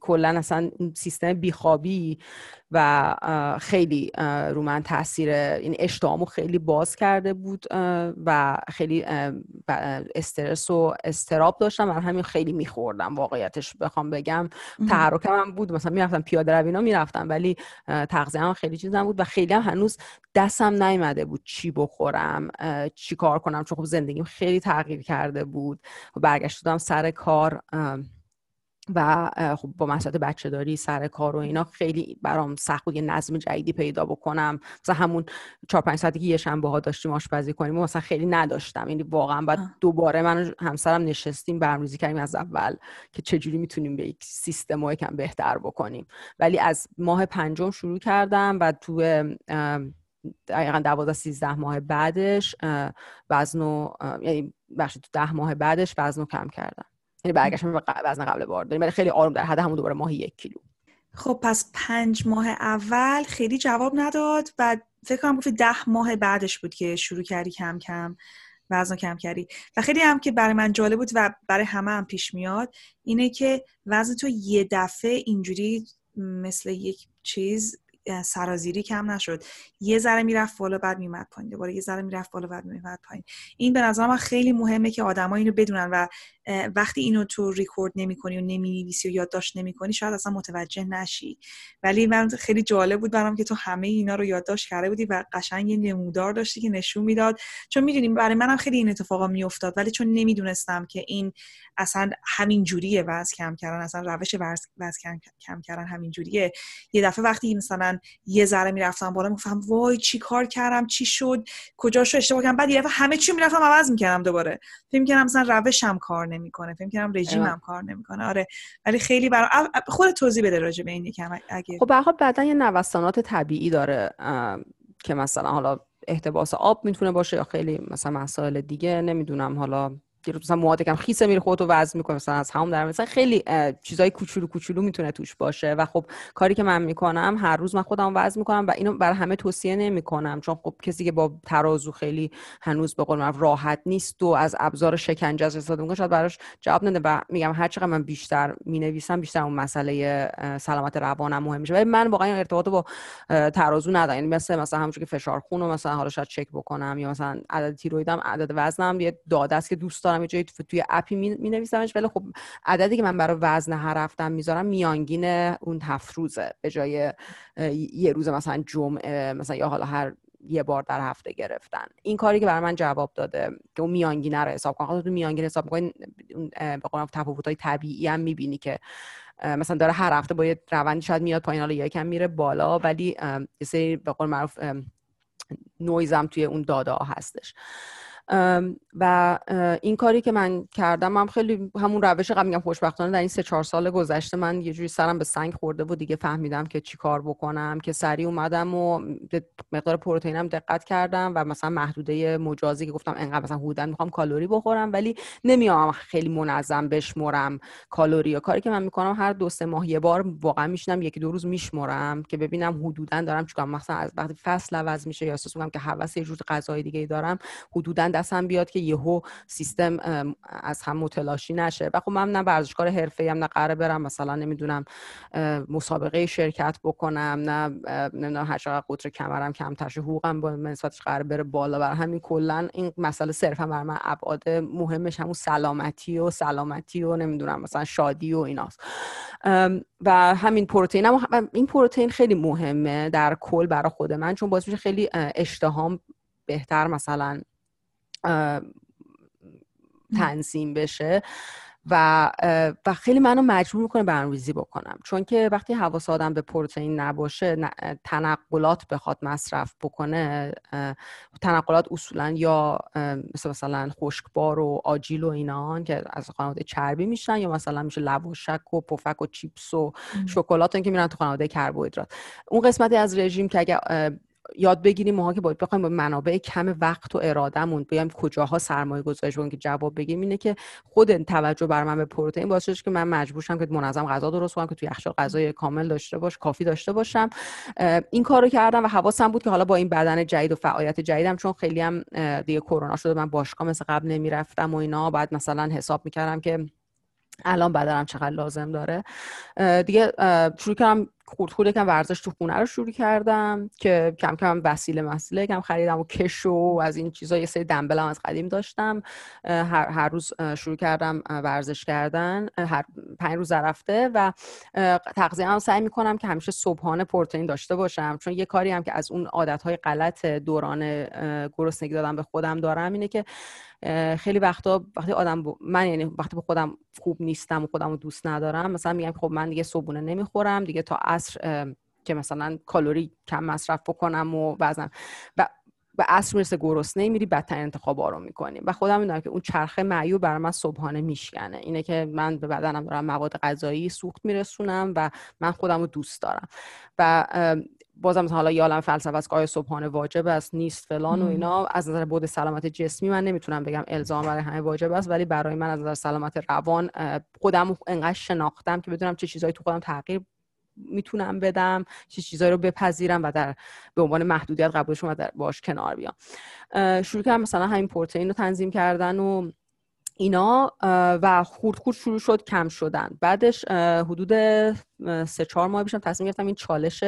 کلا اصلا سیستم بیخوابی و خیلی رو من تاثیر این اشتهامو خیلی باز کرده بود و خیلی استرس و استراب داشتم. و همین خیلی میخوردم واقعیتش بخوام بگم. تحرکم هم بود. مثلا می‌رفتم پیاده روینا می‌رفتم ولی تغذیه هم خیلی چیزم بود و خیلی هم هنوز دستم نیومده بود چی بخورم چی کار کنم. چون خب زندگیم خیلی تغییر کرده بود. و برگشت سر کار و خب با مسئله بچه داری سر کار و اینا خیلی برام سخت بود یه نظم جدیدی پیدا بکنم. مثلا همون چهار پنج ساعتی که یه شنبه ها داشتیم آشپزی کنیم و مثلا خیلی نداشتم. یعنی واقعا بعد دوباره من همسرم نشستیم برنامه‌ریزی کردیم از اول که چجوری می‌تونیم به یک سیستم و یکم بهتر بکنیم. ولی از ماه پنجم شروع کردم و تو دقیقا دوازده سیزده ماه بعدش وزن یعنی بخشی تو ده ماه بعدش وزن کم کردم. یعنی برگشتم به وزن قبل بار داریم ولی خیلی آروم در حد همون دوباره ماهی یک کیلو. خب پس پنج ماه اول خیلی جواب نداد و فکر کنم گفتی ده ماه بعدش بود که شروع کردی کم کم وزن کم کردی. و خیلی هم که برای من جالب بود و برای همه هم پیش میاد اینه که وزن تو یه دفعه اینجوری مثل یک چیز سرازیری کم نشد. یه ذره می‌رفت بالا بعد میمد پایین. دوباره یه ذره می‌رفت بالا بعد میمد پایین. این به نظر من خیلی مهمه که آدما اینو بدونن و وقتی اینو تو ریکورد نمی‌کنی و نمی‌نویسی و یادداشت نمی‌کنی شاید اصلا متوجه نشی. ولی من خیلی جالب بود برام که تو همه اینا رو یادداشت کرده بودی و قشنگ یه نمودار داشتی که نشون می‌داد. چون می‌دونیم برای منم خیلی این اتفاقا میافتاد ولی چون نمی‌دونستم که این اصلا همین جوریه وزن کم کردن اصلا روش وزن کم, کم کردن همین جوریه. یه دفعه وقتی مثلا یه ذره می‌رفتم بالا می‌گفتم وای چی کار کردم چی شد کجاشو اشتباه کردم؟ بعد یه همه چی می‌رفتم عوض می‌کردم دوباره. فکر کردم مثلا روشم کار نمی‌کنه فکر کردم رژیمم کار نمی‌کنه. آره. ولی خیلی برای خود توضیح بده راجع به این یکم اگه خب به بعدا یه نوسانات طبیعی داره که مثلا حالا احتباس آب می‌تونه باشه یا خیلی مثلا مسائل دیگه نمی‌دونم حالا مثلا مواد کم خیسه میره خودتو وزن می‌کنه مثلا از همون در مثلا خیلی چیزای کوچولو کوچولو می‌تونه توش باشه و خب کاری که من می‌کنم هر روز من خودم وزن می‌کنم و اینو برای همه توصیه نمی‌کنم. چون خب کسی که با ترازو خیلی هنوز به قول راحت نیست و از ابزار شکنجه استفاده می‌کنه شاید براش جواب نده و میگم هر چقدر من بیشتر می‌نویسم بیشتر اون مسئله سلامت روانم مهم میشه. ولی من واقعا ارتباط با ترازو ندارم. یعنی مثلا مثلا همونجوری که فشار خون و مثلا حالا شاید چک بکنم یا مثلا عدد تیرویدم عدد وزنم یه داده است که دوست دارم یه توی اپی می نویسمش ولی خب عددی که من برای وزن هر هفتم می‌ذارم میانگین اون هفت روزه. به جای یه روز مثلا جمعه مثلا یا حالا هر یه بار در هفته گرفتن. این کاری که برای من جواب داده که اون میانگینه رو حساب کن تو میانگین حساب کنی به قول تفاوت های طبیعی هم می‌بینی که مثلا داره هر هفته با یه شاید میاد پایین حالا یکم میره بالا ولی یه سری به قول معروف نویزم توی اون داده ها هستش. و این کاری که من کردم هم خیلی همون روش قبل میگم خوشبختانه در این سه چهار سال گذشته من یه جوری سرم به سنگ خورده و دیگه فهمیدم که چی کار بکنم که سریع اومدم و مقدار پروتئینم دقت کردم و مثلا محدوده مجازی که گفتم انقدر مثلا حدودا می‌خوام کالری بخورم ولی نمیام خیلی منظم بشمرم کالری. و کاری که من می‌کنم هر دو سه ماه یه بار واقعا میشینم یکی دو روز میشمرم که ببینم حدودا دارم چیکار مثلا از وقتی فصل عوض میشه یا احساس که حواس یه جور غذای دیگه دارم حدودا دستم بیاد که یهو سیستم از هم متلاشی نشه. و خب من نه ورزشکار حرفه‌ای ام نه قراره برم مثلا نمی‌دونم مسابقه شرکت بکنم نه نمی‌دونم هر چقدر قطر کمرم کم تشه حقوقم با نسبتش قرار بره بالا. بر همین کلا این مسئله صرفا بر من ابعاد مهمش همون سلامتی و سلامتی و نمی‌دونم مثلا شادی و ایناست. و همین پروتئین هم این پروتئین خیلی مهمه در کل برای خود من چون باعث میشه خیلی اشتهام بهتر مثلا تنظیم بشه و و خیلی منو مجبور می‌کنه برنامه‌ریزی بکنم. چون که وقتی حواس آدم به پروتئین نباشه تنقلات بخواد مصرف بکنه تنقلات اصولا یا مثل مثلا خشکبار و آجیل و اینا که از خانواده چربی میشن یا مثلا میشه لواشک و پفک و چیپس و شکلات که میرن تو خانواده کربوهیدرات. اون قسمتی از رژیم که اگه یاد بگیریم ماها که باید بخوایم با منابع کم وقت و ارادهمون بیایم کجاها سرمایه گذاری کنیم که جواب بگیم اینه که خود توجه بر من به پروتئین. باعث که من مجبور شم که منظم غذا درست کنم که توی یخچال غذای کامل داشته باش کافی داشته باشم. این کارو کردم و حواسم بود که حالا با این بدن جدید و فعالیت جدیدم چون خیلی هم دیگه کرونا شده من باشگاه مثل قبل نمی‌رفتم و اینا. بعد مثلا حساب می‌کردم که الان بدنم چقدر لازم داره. دیگه شروع کردم خورد خورد کم ورزش تو خونه رو شروع کردم که کم کم وسیله مسیله کم خریدم و کش و از این چیزا یه سری دنبلم از قدیم داشتم. هر, هر روز شروع کردم ورزش کردن هر پنج روز رفته و تغذیه هم سعی می‌کنم که همیشه صبحانه پروتئین داشته باشم. چون یه کاری هم که از اون عادت های غلط دوران گرسنگی دادم به خودم دارم اینه که خیلی وقتا وقتی آدم من یعنی وقتی به خودم خوب نیستم و خودم رو دوست ندارم مثلا میگم خب من دیگه صبحونه نمی‌خورم دیگه تا عصر که مثلا کالری کم مصرف بکنم و بعضا و به عصر می‌رسه گرسنه میری بدترین انتخابا رو می‌کنی. و خودم می‌دونم که اون چرخه معیوب برای من صبحانه میشکنه. اینه که من به بدنم دارم مواد غذایی سوخت میرسونم و من خودم رو دوست دارم. و بازم حالا یالم فلسفه است که آیا صبحانه واجب است نیست فلان و اینا. از نظر بود سلامت جسمی من نمی‌تونم بگم الزام برای همه واجب است ولی برای من از نظر سلامت روان خودم انقدر شناختم که بدونم چه چیزهایی تو خودم تغییر می‌تونم بدم چه چیزایی رو بپذیرم و در به عنوان محدودیت قبولشون و در باش کنار بیام. شروع کردم مثلا همین پروتئین رو تنظیم کردن و اینا و خورد خورد شروع شد کم شدن. بعدش حدود سه چهار ماه بیشم تصمیم گرفتم این چالش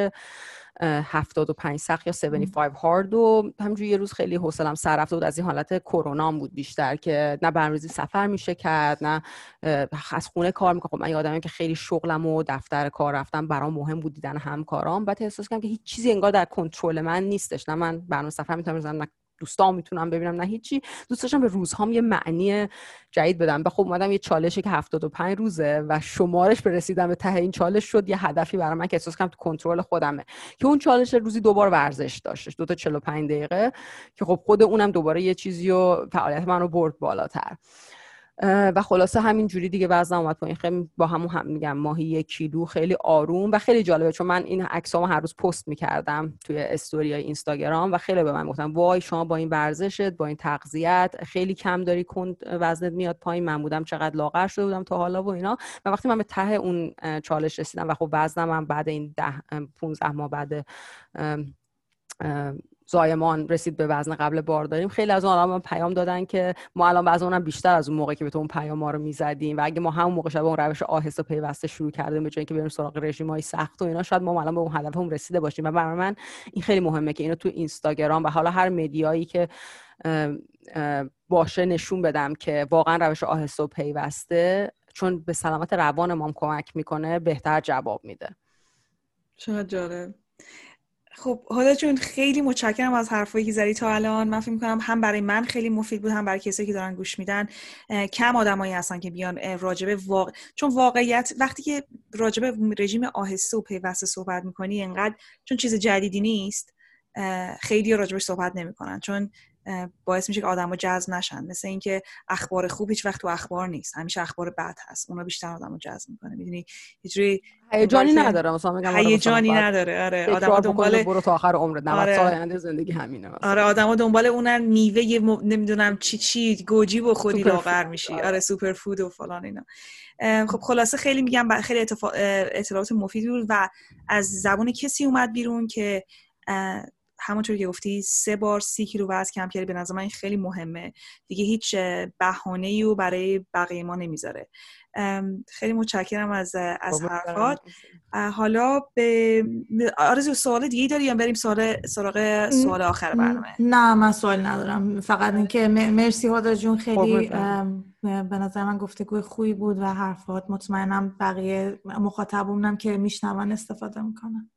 75 سخت یا 75 هارد و همینجوری یه روز خیلی حوصلم سر رفته بود از این حالت کرونا بود بیشتر که نه برنامه‌ریزی سفر میشه کرد نه از خونه کار می‌کنم. خب من یادمه که خیلی شغلم و دفتر کار رفتم برام مهم بود دیدن همکارام. بعد احساس کردم که هیچ چیزی انگار در کنترل من نیستش. نه من برنامه سفر می‌تونم بزنم نه دوستام می‌تونم ببینم نه هیچی. دوست داشتم به روزهام یه معنی جدید بدم. و خب اومدم یه چالشی که 75 روزه و شمارش به رسیدم به ته این چالش شد. یه هدفی برای که احساس کنم تو کنترل خودمه. که اون چالش روزی دوبار ورزش داشتش. دو تا 45 دقیقه. که خب خود اونم دوباره یه چیزی و فعالیت من رو برد بالاتر. و خلاصه همین جوری دیگه وزنم اومد پایین. خیلی با همون هم میگم ماهی یک کیلو خیلی آروم و خیلی جالبه چون من این عکسامو هر روز پست می‌کردم توی استوری اینستاگرام و خیلی به من گفتن وای شما با این ورزشت با این تغذیت خیلی کم داری کند وزنت میاد پایین. من بودم چقدر لاغر شده بودم تا حالا و اینا. و وقتی من به ته اون چالش رسیدم و خب وزنم هم بعد این ده 15 ماه بعد زایمان رسید به وزن قبل بارداریم خیلی از اون آدم پیام دادن که ما الان بعضی اونم بیشتر از اون موقع که به تو اون پیام ما رو می‌زدیم و اگه ما همون موقع شب اون روش آهسته پیوسته شروع کردیم به جای اینکه بریم سراغ رژیم های سخت و اینا شاید ما الان به اون هدفمون رسیده باشیم. و برای من این خیلی مهمه که اینو تو اینستاگرام و حالا هر مدیایی که باشه نشون بدم که واقعا روش آهسته و پیوسته چون به سلامت روان ما کمک می‌کنه بهتر جواب میده. چقدر جالب. خب حالا چون خیلی متشکرم از حرفایی که زدی تا الان. من فکر می‌کنم هم برای من خیلی مفید بود هم برای کسایی که دارن گوش میدن. کم آدمایی هستن که بیان راجبه واقع... چون واقعیت وقتی که راجبه رژیم آهسته و پیوسته صحبت می‌کنی انقدر چون چیز جدیدی نیست خیلی راجبش صحبت نمی‌کنن. چون باعث میشه که آدما جذب نشن. مثل اینکه اخبار خوب هیچ وقت تو اخبار نیست. همیشه اخبار بد هست. اونا بیشتر آدمو جذب می‌کنه. می‌دونی؟ یه هیجانی نداره. مثلا میگم هیجانی نداره. آره آدم دنبال برو تا آخر عمرت. 90 آره. سال آینده زندگی همینه مثلا. آره آدما دنبال اونن میوه م... نمی‌دونم چی چی گوجی بخوری لاغر میشی. آره. آره سوپر فود و فلان اینا. خب خلاصه خیلی میگم خیلی اطلاعات مفیدی بود و از زبان کسی اومد بیرون که همونطور که گفتی سه بار سی کیلو وزن کم کردی به نظر من خیلی مهمه. دیگه هیچ بهانه ای رو برای بقیه ما نمی‌ذاره. خیلی متشکرم از از حرفات. حالا به آرزو سوال دیگه داری یا بریم سوال سراغ سوال آخر برنامه؟ نه من سوال ندارم. فقط اینکه مرسی هادا جون. خیلی به نظر من گفتگوی خوبی بود و حرفات. مطمئنم بقیه مخاطبونم که میشنون استفاده می‌کنن.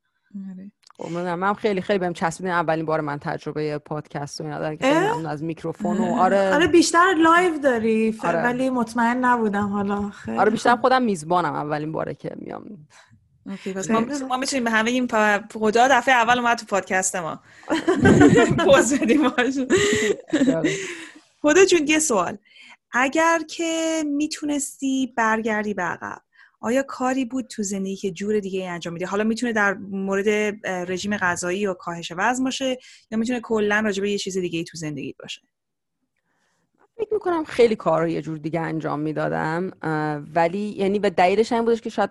آره. خب، من خیلی خیلی بهم چسبیدین اولین بار من تجربه پادکست و اینا که از میکروفون و آره. آره بیشتر live داری آره. ولی مطمئن نبودم حالا. خیلی آره بیشتر خودم میزبانم اولین باره که میام. ما می‌تونیم به همه این خدا دفعه اول اومد تو پادکست ما. پوز بدیم خدا جون یه سوال. اگر که می‌تونستی برگردی به عقب آیا کاری بود تو زندگی که جور دیگه انجام میدی حالا می‌تونه در مورد رژیم غذایی یا کاهش وزن باشه یا می‌تونه کلا راجع به یه چیز دیگه تو زندگی باشه؟ فکر می‌کنم خیلی کار رو یه جور دیگه انجام می‌دادم ولی یعنی به دلیلش این بودش که شاید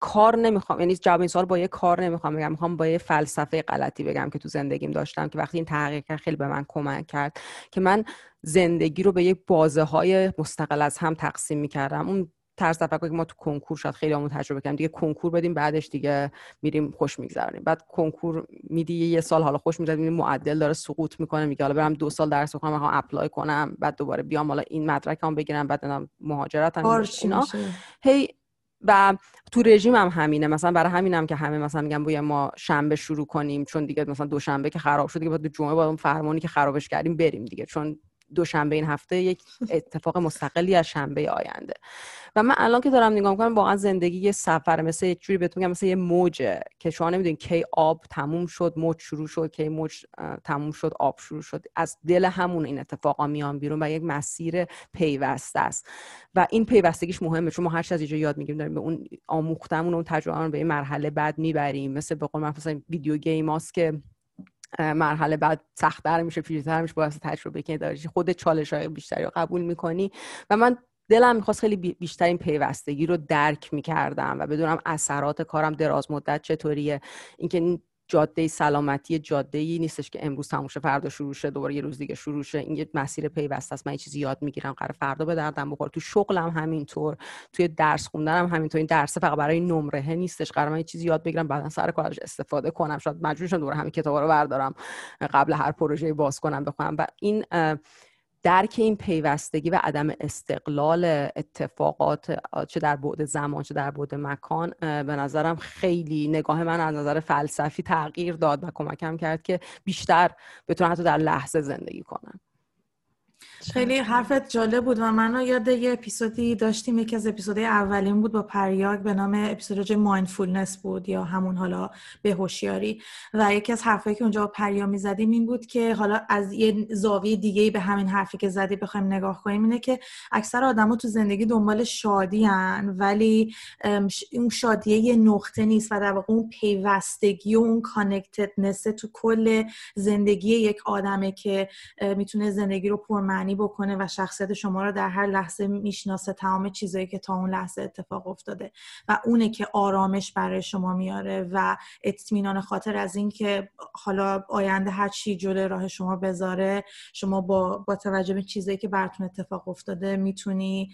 کار نمی‌خوام یعنی جواب این سوال با یه کار نمی‌خوام بگم می‌خوام با یه فلسفه غلطی بگم که تو زندگیم داشتم که وقتی این تحقیق خیلی به من کمک کرد که من زندگی رو به یک بازه های مستقل از هم تقسیم می‌کردم. اون طرز تفکر که ما تو کنکور شاید خیلی همون تجربه کردیم. دیگه کنکور بدیم بعدش دیگه میریم خوش میگذرونیم. بعد کنکور میدی یه سال حالا خوش میگذرونیم معدل داره سقوط می‌کنه میگه حالا برم دو سال درس بخونم می‌خوام اپلای کنم بعد دوباره بیام حالا این مدرکم بگیرم بعد مهاجرت هم هی و تو رژیم هم همینه. مثلا برای همینم که همه مثلا میگن باید ما شنبه شروع کنیم چون دیگه مثلا دوشنبه که خراب شد دیگه بعد جمعه با اون فرمانی که خرابش کردیم بریم دیگه. چون دوشنبه این هفته یک اتفاق مستقلی از شنبه آینده. و من الان که دارم نگاه می‌کنم واقعا زندگی یه سفر مثل یک جوری بهتون میگم مثل یه موجه که شما نمی‌دونید کی آب تموم شد موج شروع شد کی موج تموم شد آب شروع شد. از دل همون این اتفاقا میان بیرون و یک مسیر پیوسته است. و این پیوستگیش مهمه چون ما هر از اینجا یاد می‌گیریم داریم به اون آموختمون اون تجربه به این مرحله بعد می‌بریم. مثل به قول مثلا ویدیو گیم که مرحله بعد سختتر میشه پیچیده‌تر میشه باعث تجربه که داری خود چالش های بیشتری رو قبول می‌کنی. و من دلم می‌خواست خیلی بیشتر این پیوستگی رو درک می‌کردم و بدونم اثرات کارم دراز مدت چطوریه. اینکه جاده سلامتی جاده ای نیستش که امروز تموم شه فردا شروع شه دوباره یه روز دیگه شروع شه. این یه مسیر پیوسته است. من یه چیزی یاد می‌گیرم. قرار فردا به دردم بخوره. تو شغلم همینطور. توی درس خوندنم همینطور. این درس فقط برای نمره نیستش. قرار من یه چیزی یاد بگیرم بعدا سر کارش استفاده کنم. شاید مجبور شم دوباره همین کتابا رو بردارم. قبل هر پروژه باز کنم بخونم. و این درک این پیوستگی و عدم استقلال اتفاقات چه در بعد زمان چه در بعد مکان به نظرم خیلی نگاه من از نظر فلسفی تغییر داد و کمکم کرد که بیشتر بتونم حتی در لحظه زندگی کنم. خیلی حرفت جالب بود و من یاد یه اپیزودی داشتیم یکی از اپیزودهای اولین بود با پریاگ به نام اپیزود راجع مایندفولنس بود یا همون حالا به هوشیاری. و یکی از حرفایی که اونجا با پریا می‌زدیم این بود که حالا از یه زاویه دیگه به همین حرفی که زدی بخوایم نگاه کنیم اینه که اکثر آدما تو زندگی دنبال شادی هن ولی اون شادیه یه نقطه نیست و در واقع اون پیوستگی و اون کانکتدنس تو کل زندگی یک آدمه که می‌تونه زندگی رو پرمعنی بکنه و شخصیت شما رو در هر لحظه می‌شناسه تمام چیزایی که تا اون لحظه اتفاق افتاده و اونه که آرامش برای شما میاره و اطمینان خاطر از اینکه حالا آینده هر چی جلوی راه شما بذاره شما با با توجه به چیزایی که براتون اتفاق افتاده می‌تونی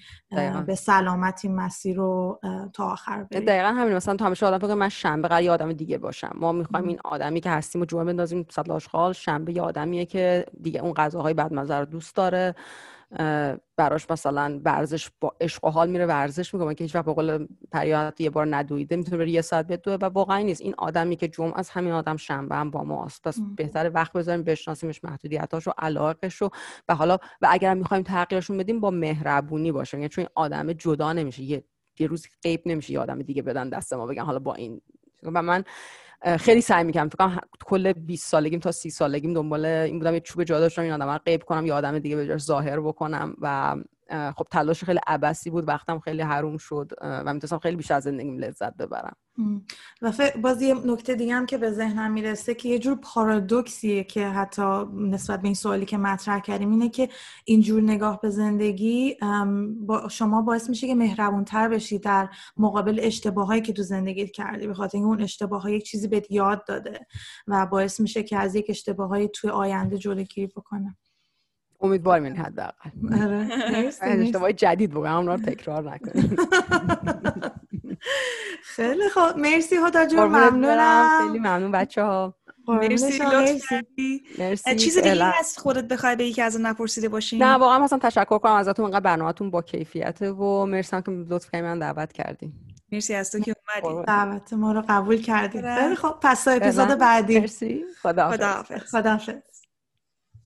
به سلامتی مسیر رو تا آخر بری. دقیقا همین مثلا تو همیشه آدم فکر من شنبه قرار یه آدم دیگه باشم. ما می‌خوایم این آدمی که هستیم و جمعه بندازیم صد شنبه یه آدمیه که دیگه اون غذاهای بدمزه رو دوست داره براش مثلا ورزش با عشق و حال میره ورزش می‌کنه. که هیچ وقت به قول پریات یه بار ندویده می‌تونه بره یه ساعت بدوه و واقعا نیست. این آدمی که جمعه از همین آدم شنبه هم با ماست پس بهتره وقت بذاریم بشناسیمش محدودیتاش و علاقش رو. و حالا و اگر می‌خوایم تغییرشون بدیم با مهربونی باشه یعنی چون این آدم جدا نمیشه. یه یه روز غیب نمیشه یه آدم دیگه بدن دست ما بگن حالا با این. و من خیلی سعی می‌کنم فکر کنم کل 20 سالگیم تا 30 سالگیم دنبال این بودم. یه چوب جا داشتم این آدم رو قیب کنم یا آدم دیگه به ظاهر بکنم و خب تلاش خیلی عبسی بود وقتم خیلی حروم شد و می‌تونستم خیلی بیشتر از زندگیم لذت ببرم. و باز یه نکته دیگه هم که به ذهنم می‌رسه که یه جور پارادوکسیه که حتی نسبت به این سوالی که مطرح کردیم اینه که اینجور نگاه به زندگی با شما باعث میشه که مهربونتر بشی در مقابل اشتباهایی که تو زندگیت کردی به خاطر اون اشتباه های یک چیزی بهت یاد داده و باعث میشه که از یک اشتباهایی توی آینده جلوگیری بکنه. امیدوارم این حداقل. آره. اشتباه جدید بگم اون رو تکرار نکنیم. خیلی خوب. مرسی هدا جون ممنونم. خیلی ممنون بچه ها مرسی مرسی. چیز دیگه هست خودت بخوای به یکی از نپرسیده باشین نه واقعا مثلا تشکر کنم ازتون. انقدر برنامه‌تون با کیفیته و مرسی که لطف کردین من دعوت کردین مرسی از تو که اومدی. دعوت ما رو قبول کردی خب پس اپیزود بعدی. مرسی. خدا خدا خدا